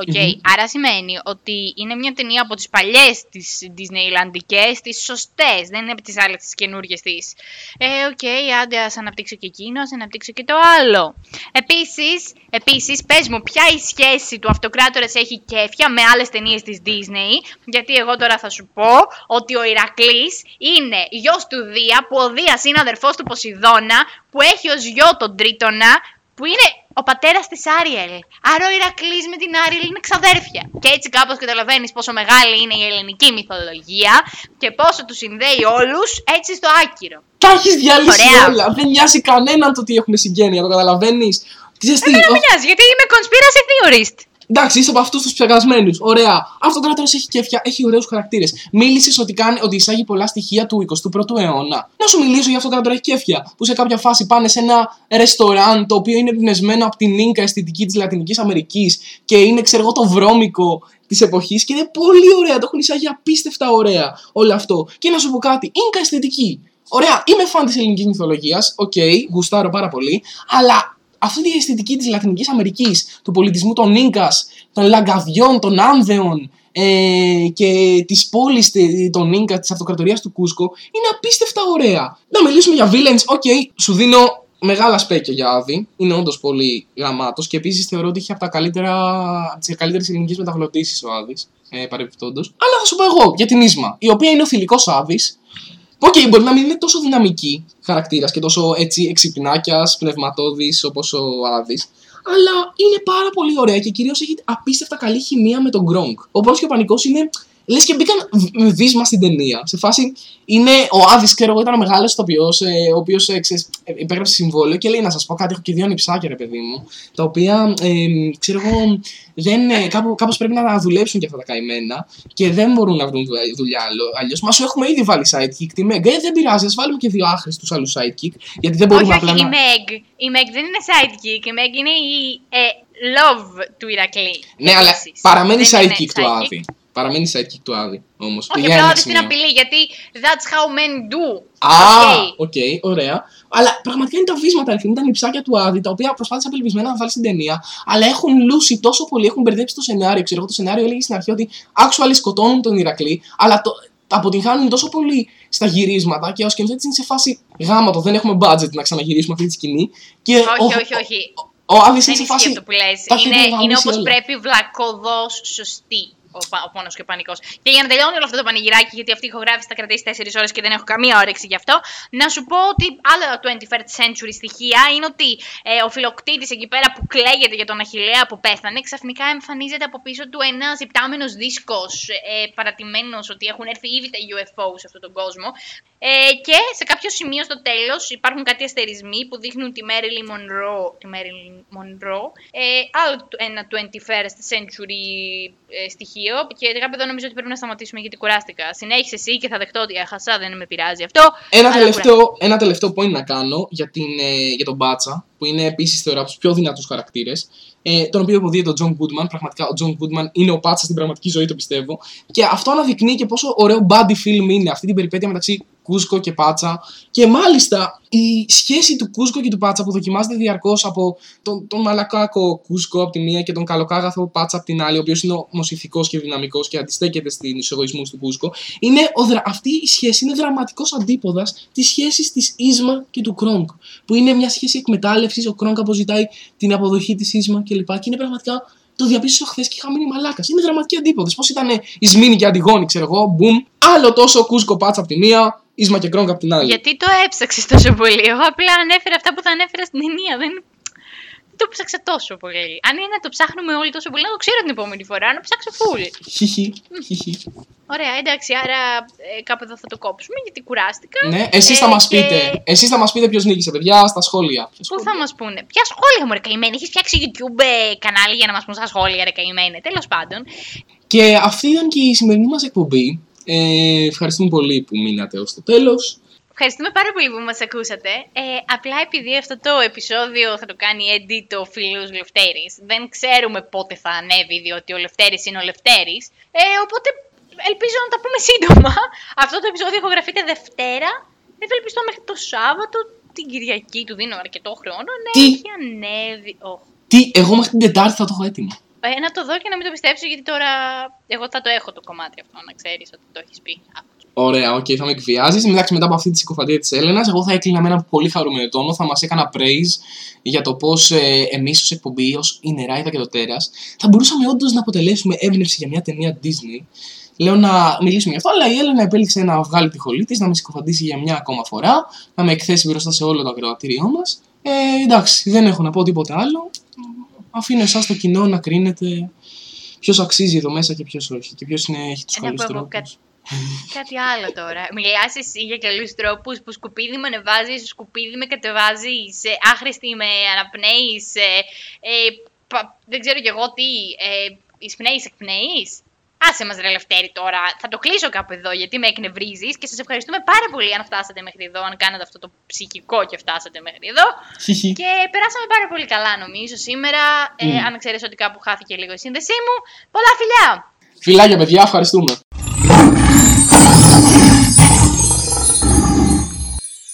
Οκ, Μμμ. άρα σημαίνει ότι είναι μια ταινία από τις παλιές τις Disneylandικές, τις σωστές, δεν είναι από τις άλλες τις καινούργιες της. Ε, οκ, άντε ας αναπτύξω και εκείνο, ας αναπτύξω και το άλλο. Επίσης, επίσης, πες μου, ποια η σχέση του αυτοκράτορας έχει κέφια με άλλες ταινίες της Disney, γιατί εγώ τώρα θα σου πω ότι ο Ηρακλής είναι γιος του Δία, που ο Δίας είναι αδερφός του Ποσειδώνα, που έχει ως γιο τον Τρίτονα, που είναι ο πατέρας της Άριελ. Άρα ο Ηρακλής με την Άριελ είναι ξαδέρφια. Και έτσι κάπως καταλαβαίνεις πόσο μεγάλη είναι η ελληνική μυθολογία και πόσο τους συνδέει όλους έτσι στο άκυρο. Τα έχεις διαλύσει Ωραία. όλα. Δεν νοιάζει κανέναν το ότι έχουν συγγένεια, το καταλαβαίνεις. Τι ξέρεις τι, Δεν ο- με νοιάζει γιατί είμαι conspiracy theorist. Εντάξει, είσαι από αυτούς τους ψεκασμένους. Ωραία. Αυτοκράτορας έχει κέφια, έχει ωραίους χαρακτήρες. Μίλησες ότι, κάνει, ότι εισάγει πολλά στοιχεία του 21ου αιώνα. Να σου μιλήσω για Αυτοκράτορας έχει κέφια. Που σε κάποια φάση πάνε σε ένα ρεστοράν το οποίο είναι εμπνευσμένο από την Ίνκα αισθητική της Λατινικής Αμερικής και είναι, ξέρω εγώ, το βρώμικο της εποχής και είναι πολύ ωραία. Το έχουν εισάγει απίστευτα ωραία όλο αυτό. Και να σου πω κάτι, Ίνκα αισθητική. Ωραία, είμαι φαν της ελληνικής μυθολογίας. Οκ, γουστάρω πάρα πολύ. Αλλά αυτή η αισθητική της Λατινικής Αμερικής, του πολιτισμού των Ίνκας, των Λαγκαδιών, των Άνδεων ε, και της πόλης τε- των Ίνκα, της αυτοκρατορίας του Κούσκο, είναι απίστευτα ωραία. Να μιλήσουμε για villains, ok, σου δίνω μεγάλα σπέκια για Άδη, είναι όντως πολύ γαμάτος και επίσης θεωρώ ότι είχε από τα καλύτερα, τις καλύτερες ελληνικές μεταγλωττίσεις ο Άδης, ε, παρεμπιπτόντως. Αλλά θα σου πω εγώ για την Ίσμα, η οποία είναι ο θηλυκός Άδης, Οκ, μπορεί να μην είναι τόσο δυναμική χαρακτήρας και τόσο έτσι εξυπνάκιας, πνευματώδης όπως ο Άδης. Αλλά είναι πάρα πολύ ωραία και κυρίως έχει απίστευτα καλή χημεία με τον Κρονκ. Ο Πόνος και ο Πανικός είναι. Λες και μπήκαν β- με βύσμα στην ταινία. Σε φάση είναι ο Άδης, ξέρω εγώ, ήταν ο μεγάλος ηθοποιός, ε, ο οποίος ε, ξέρεις, ε, υπέγραψε συμβόλαιο και λέει να σας πω κάτι. Έχω και δύο ανιψάκια, ρε παιδί μου, τα οποία ε, ξέρω εγώ, δεν, ε, κάπου, κάπως πρέπει να δουλέψουν και αυτά τα καημένα και δεν μπορούν να βρουν δουλειά- δουλειά αλλιώς. Μα σου έχουμε ήδη βάλει sidekick τη Meg. Ε, δεν πειράζει, ας βάλουμε και δύο άχρηστους άλλους sidekick. Γιατί δεν μπορούμε όχι, όχι, απλά η να. Meg. Η Meg δεν είναι sidekick. Η Meg είναι η ε, love του Ηρακλή. Ναι, αλλά Επίσης. παραμένει Δεν είναι sidekick του sidekick. Άδη. Παραμένει sidekick του Άδη όμως. Όχι, απλά την απειλεί, γιατί that's how men do. Α, ok, okay. ωραία. Αλλά πραγματικά είναι τα βύσματα, είναι τα ανιψάκια του Άδη, τα οποία προσπάθησε απελπισμένα να βάλει στην ταινία, αλλά έχουν λούσει τόσο πολύ, έχουν μπερδέψει το σενάριο. Ξέρω εγώ, το σενάριο έλεγε στην αρχή ότι actually σκοτώνουν τον Ηρακλή, αλλά το, αποτυγχάνουν τόσο πολύ στα γυρίσματα και ο σκηνοθέτη είναι σε φάση γάματο. Δεν έχουμε budget να ξαναγυρίσουμε αυτή τη σκηνή. Και όχι, ο, όχι, όχι. Ο, ο Άδης είναι σε φάση. Αυτό που λες. Είναι, είναι όπως πρέπει βλακοδό σωστή ο, ο πόνος και ο πανικός. Και για να τελειώνει όλο αυτό το πανηγυράκι, γιατί αυτή η ηχογράφηση θα κρατήσει 4 ώρες και δεν έχω καμία όρεξη γι' αυτό, να σου πω ότι άλλα 21st century στοιχεία είναι ότι ε, ο φιλοκτήτης εκεί πέρα που κλαίγεται για τον Αχηλέα που πέθανε, ξαφνικά εμφανίζεται από πίσω του ένα ζυπτάμενος δίσκος ε, παρατημένος ότι έχουν έρθει ήδη τα UFO σε αυτόν τον κόσμο. Ε, και σε κάποιο σημείο στο τέλος υπάρχουν κάτι αστερισμοί που δείχνουν τη Marilyn Monroe, τη Marilyn Monroe ε, άλλο ένα 21st century ε, στοιχείο και κάπου εδώ νομίζω ότι πρέπει να σταματήσουμε γιατί κουράστηκα. Συνέχισε εσύ και θα δεχτώ ότι έχασα, δεν με πειράζει αυτό. Ένα, τελευταίο, ένα τελευταίο point να κάνω για, την, ε, για τον Πάτσα, που είναι επίσης θεωρώ από τους πιο δυνατούς χαρακτήρες. Ε, τον οποίο υποδύεται ο John Goodman. Πραγματικά ο John Goodman είναι ο Πάτσα στην πραγματική ζωή, το πιστεύω. Και αυτό αναδεικνύει και πόσο ωραίο body film είναι αυτή την περιπέτεια μεταξύ Κούσκο και Πάτσα. Και μάλιστα η σχέση του Κούσκο και του Πάτσα που δοκιμάζεται διαρκώς από τον, τον μαλακάκο Κούσκο από τη μία και τον καλοκάγαθο Πάτσα από την άλλη, ο οποίος είναι όμω ηθικό και δυναμικός και αντιστέκεται στην εισογωισμού του Κούσκο. Είναι ο, αυτή η σχέση είναι δραματικός αντίποδας της σχέσης της Ίσμα και του Κρόγκ. Που είναι μια σχέση εκμετάλλευσης, ο Κρόγκ αποζητάει την αποδοχή της Ίσμα κλπ. Και, και είναι πραγματικά το διαπίστωσα χθες και είχα μείνει μαλάκας. Είναι δραματική αντίποδε. Πώς ήταν η Σμίνη και Αντιγόνη, ξέρω εγώ, μπουμ. Άλλο τόσο Κούσκο Πάτσα από τη μία, Ίσμα και Κρόγκ από την άλλη. Γιατί το έψαξες τόσο πολύ. Εγώ απλά ανέφερα αυτά που θα ανέφερα στην ταινία. Δεν το ψάξα τόσο πολύ. Αν είναι να το ψάχνουμε όλοι τόσο πολύ, να το ξέρω την επόμενη φορά, να ψάξω full. Χιχι. Ωραία, εντάξει, άρα ε, κάπου εδώ θα το κόψουμε γιατί κουράστηκα. Ναι, εσείς θα ε, μας πείτε. Εσείς θα μας πείτε ποιος νίκησε, παιδιά, στα σχόλια. Πού θα μας πούνε; Ποια σχόλια μου, ρε καημένη. Έχεις φτιάξει YouTube ε, κανάλι για να μας πούν στα σχόλια, ρε καημένη. Τέλος πάντων. Και αυτή ήταν και η σημερινή μας εκπομπή. Ε, ευχαριστούμε πολύ που μείνατε ως το τέλος. Ευχαριστούμε πάρα πολύ που μας ακούσατε. Ε, απλά επειδή αυτό το επεισόδιο θα το κάνει edit ο φίλος Λευτέρης, δεν ξέρουμε πότε θα ανέβει, διότι ο Λευτέρης είναι ο Λευτέρης. Ε, οπότε ελπίζω να τα πούμε σύντομα. Αυτό το επεισόδιο ηχογραφείται Δευτέρα. Ευελπιστώ μέχρι το Σάββατο, την Κυριακή του δίνω αρκετό χρόνο. Ναι, Τι; έχει ανέβει. Oh. Τι, εγώ μέχρι την Τετάρτη θα το έχω έτοιμο. Ε, να το δω και να μην το πιστέψω, γιατί τώρα εγώ θα το έχω το κομμάτι αυτό, να ξέρεις ότι το έχεις πει. Ωραία, ok, okay, θα με εκβιάζεις. Εντάξει, μετά από αυτή τη συκοφαντία της Έλενας, εγώ θα έκλεινα με ένα πολύ χαρούμενο τόνο. Θα μας έκανα praise για το πώς ε, εμείς ως εκπομπή, ως η Νεράιδα και το Τέρας, θα μπορούσαμε όντως να αποτελέσουμε έμπνευση για μια ταινία Disney. Λέω να μιλήσουμε γι' αυτό, αλλά η Έλενα επέλεξε να βγάλει τη χολή της, να με συκοφαντήσει για μια ακόμα φορά, να με εκθέσει μπροστά σε όλο το ακροατήριό μας. Ε, εντάξει, δεν έχω να πω τίποτα άλλο. Αφήνω εσάς το κοινό να κρίνετε ποιος αξίζει εδώ μέσα και ποιος όχι. Και ποιος έχει τους καλού τρόπους. [laughs] Κάτι άλλο τώρα. Μιλά εσύ για καλού τρόπους που σκουπίδι με ανεβάζει, σκουπίδι με κατεβάζει, άχρηστη με αναπνέει. Ε, ε, δεν ξέρω κι εγώ τι. Ε, εισπνέεις, εκπνέεις. Άσε μας ρε Λευτέρη τώρα. Θα το κλείσω κάπου εδώ γιατί με εκνευρίζεις και σας ευχαριστούμε πάρα πολύ αν φτάσατε μέχρι εδώ, αν κάνατε αυτό το ψυχικό και φτάσατε μέχρι εδώ. και περάσαμε πάρα πολύ καλά νομίζω σήμερα. Ε, αν ξέρεις ότι κάπου χάθηκε λίγο η σύνδεσή μου. Πολλά φιλιά! Φιλάκια παιδιά, ευχαριστούμε.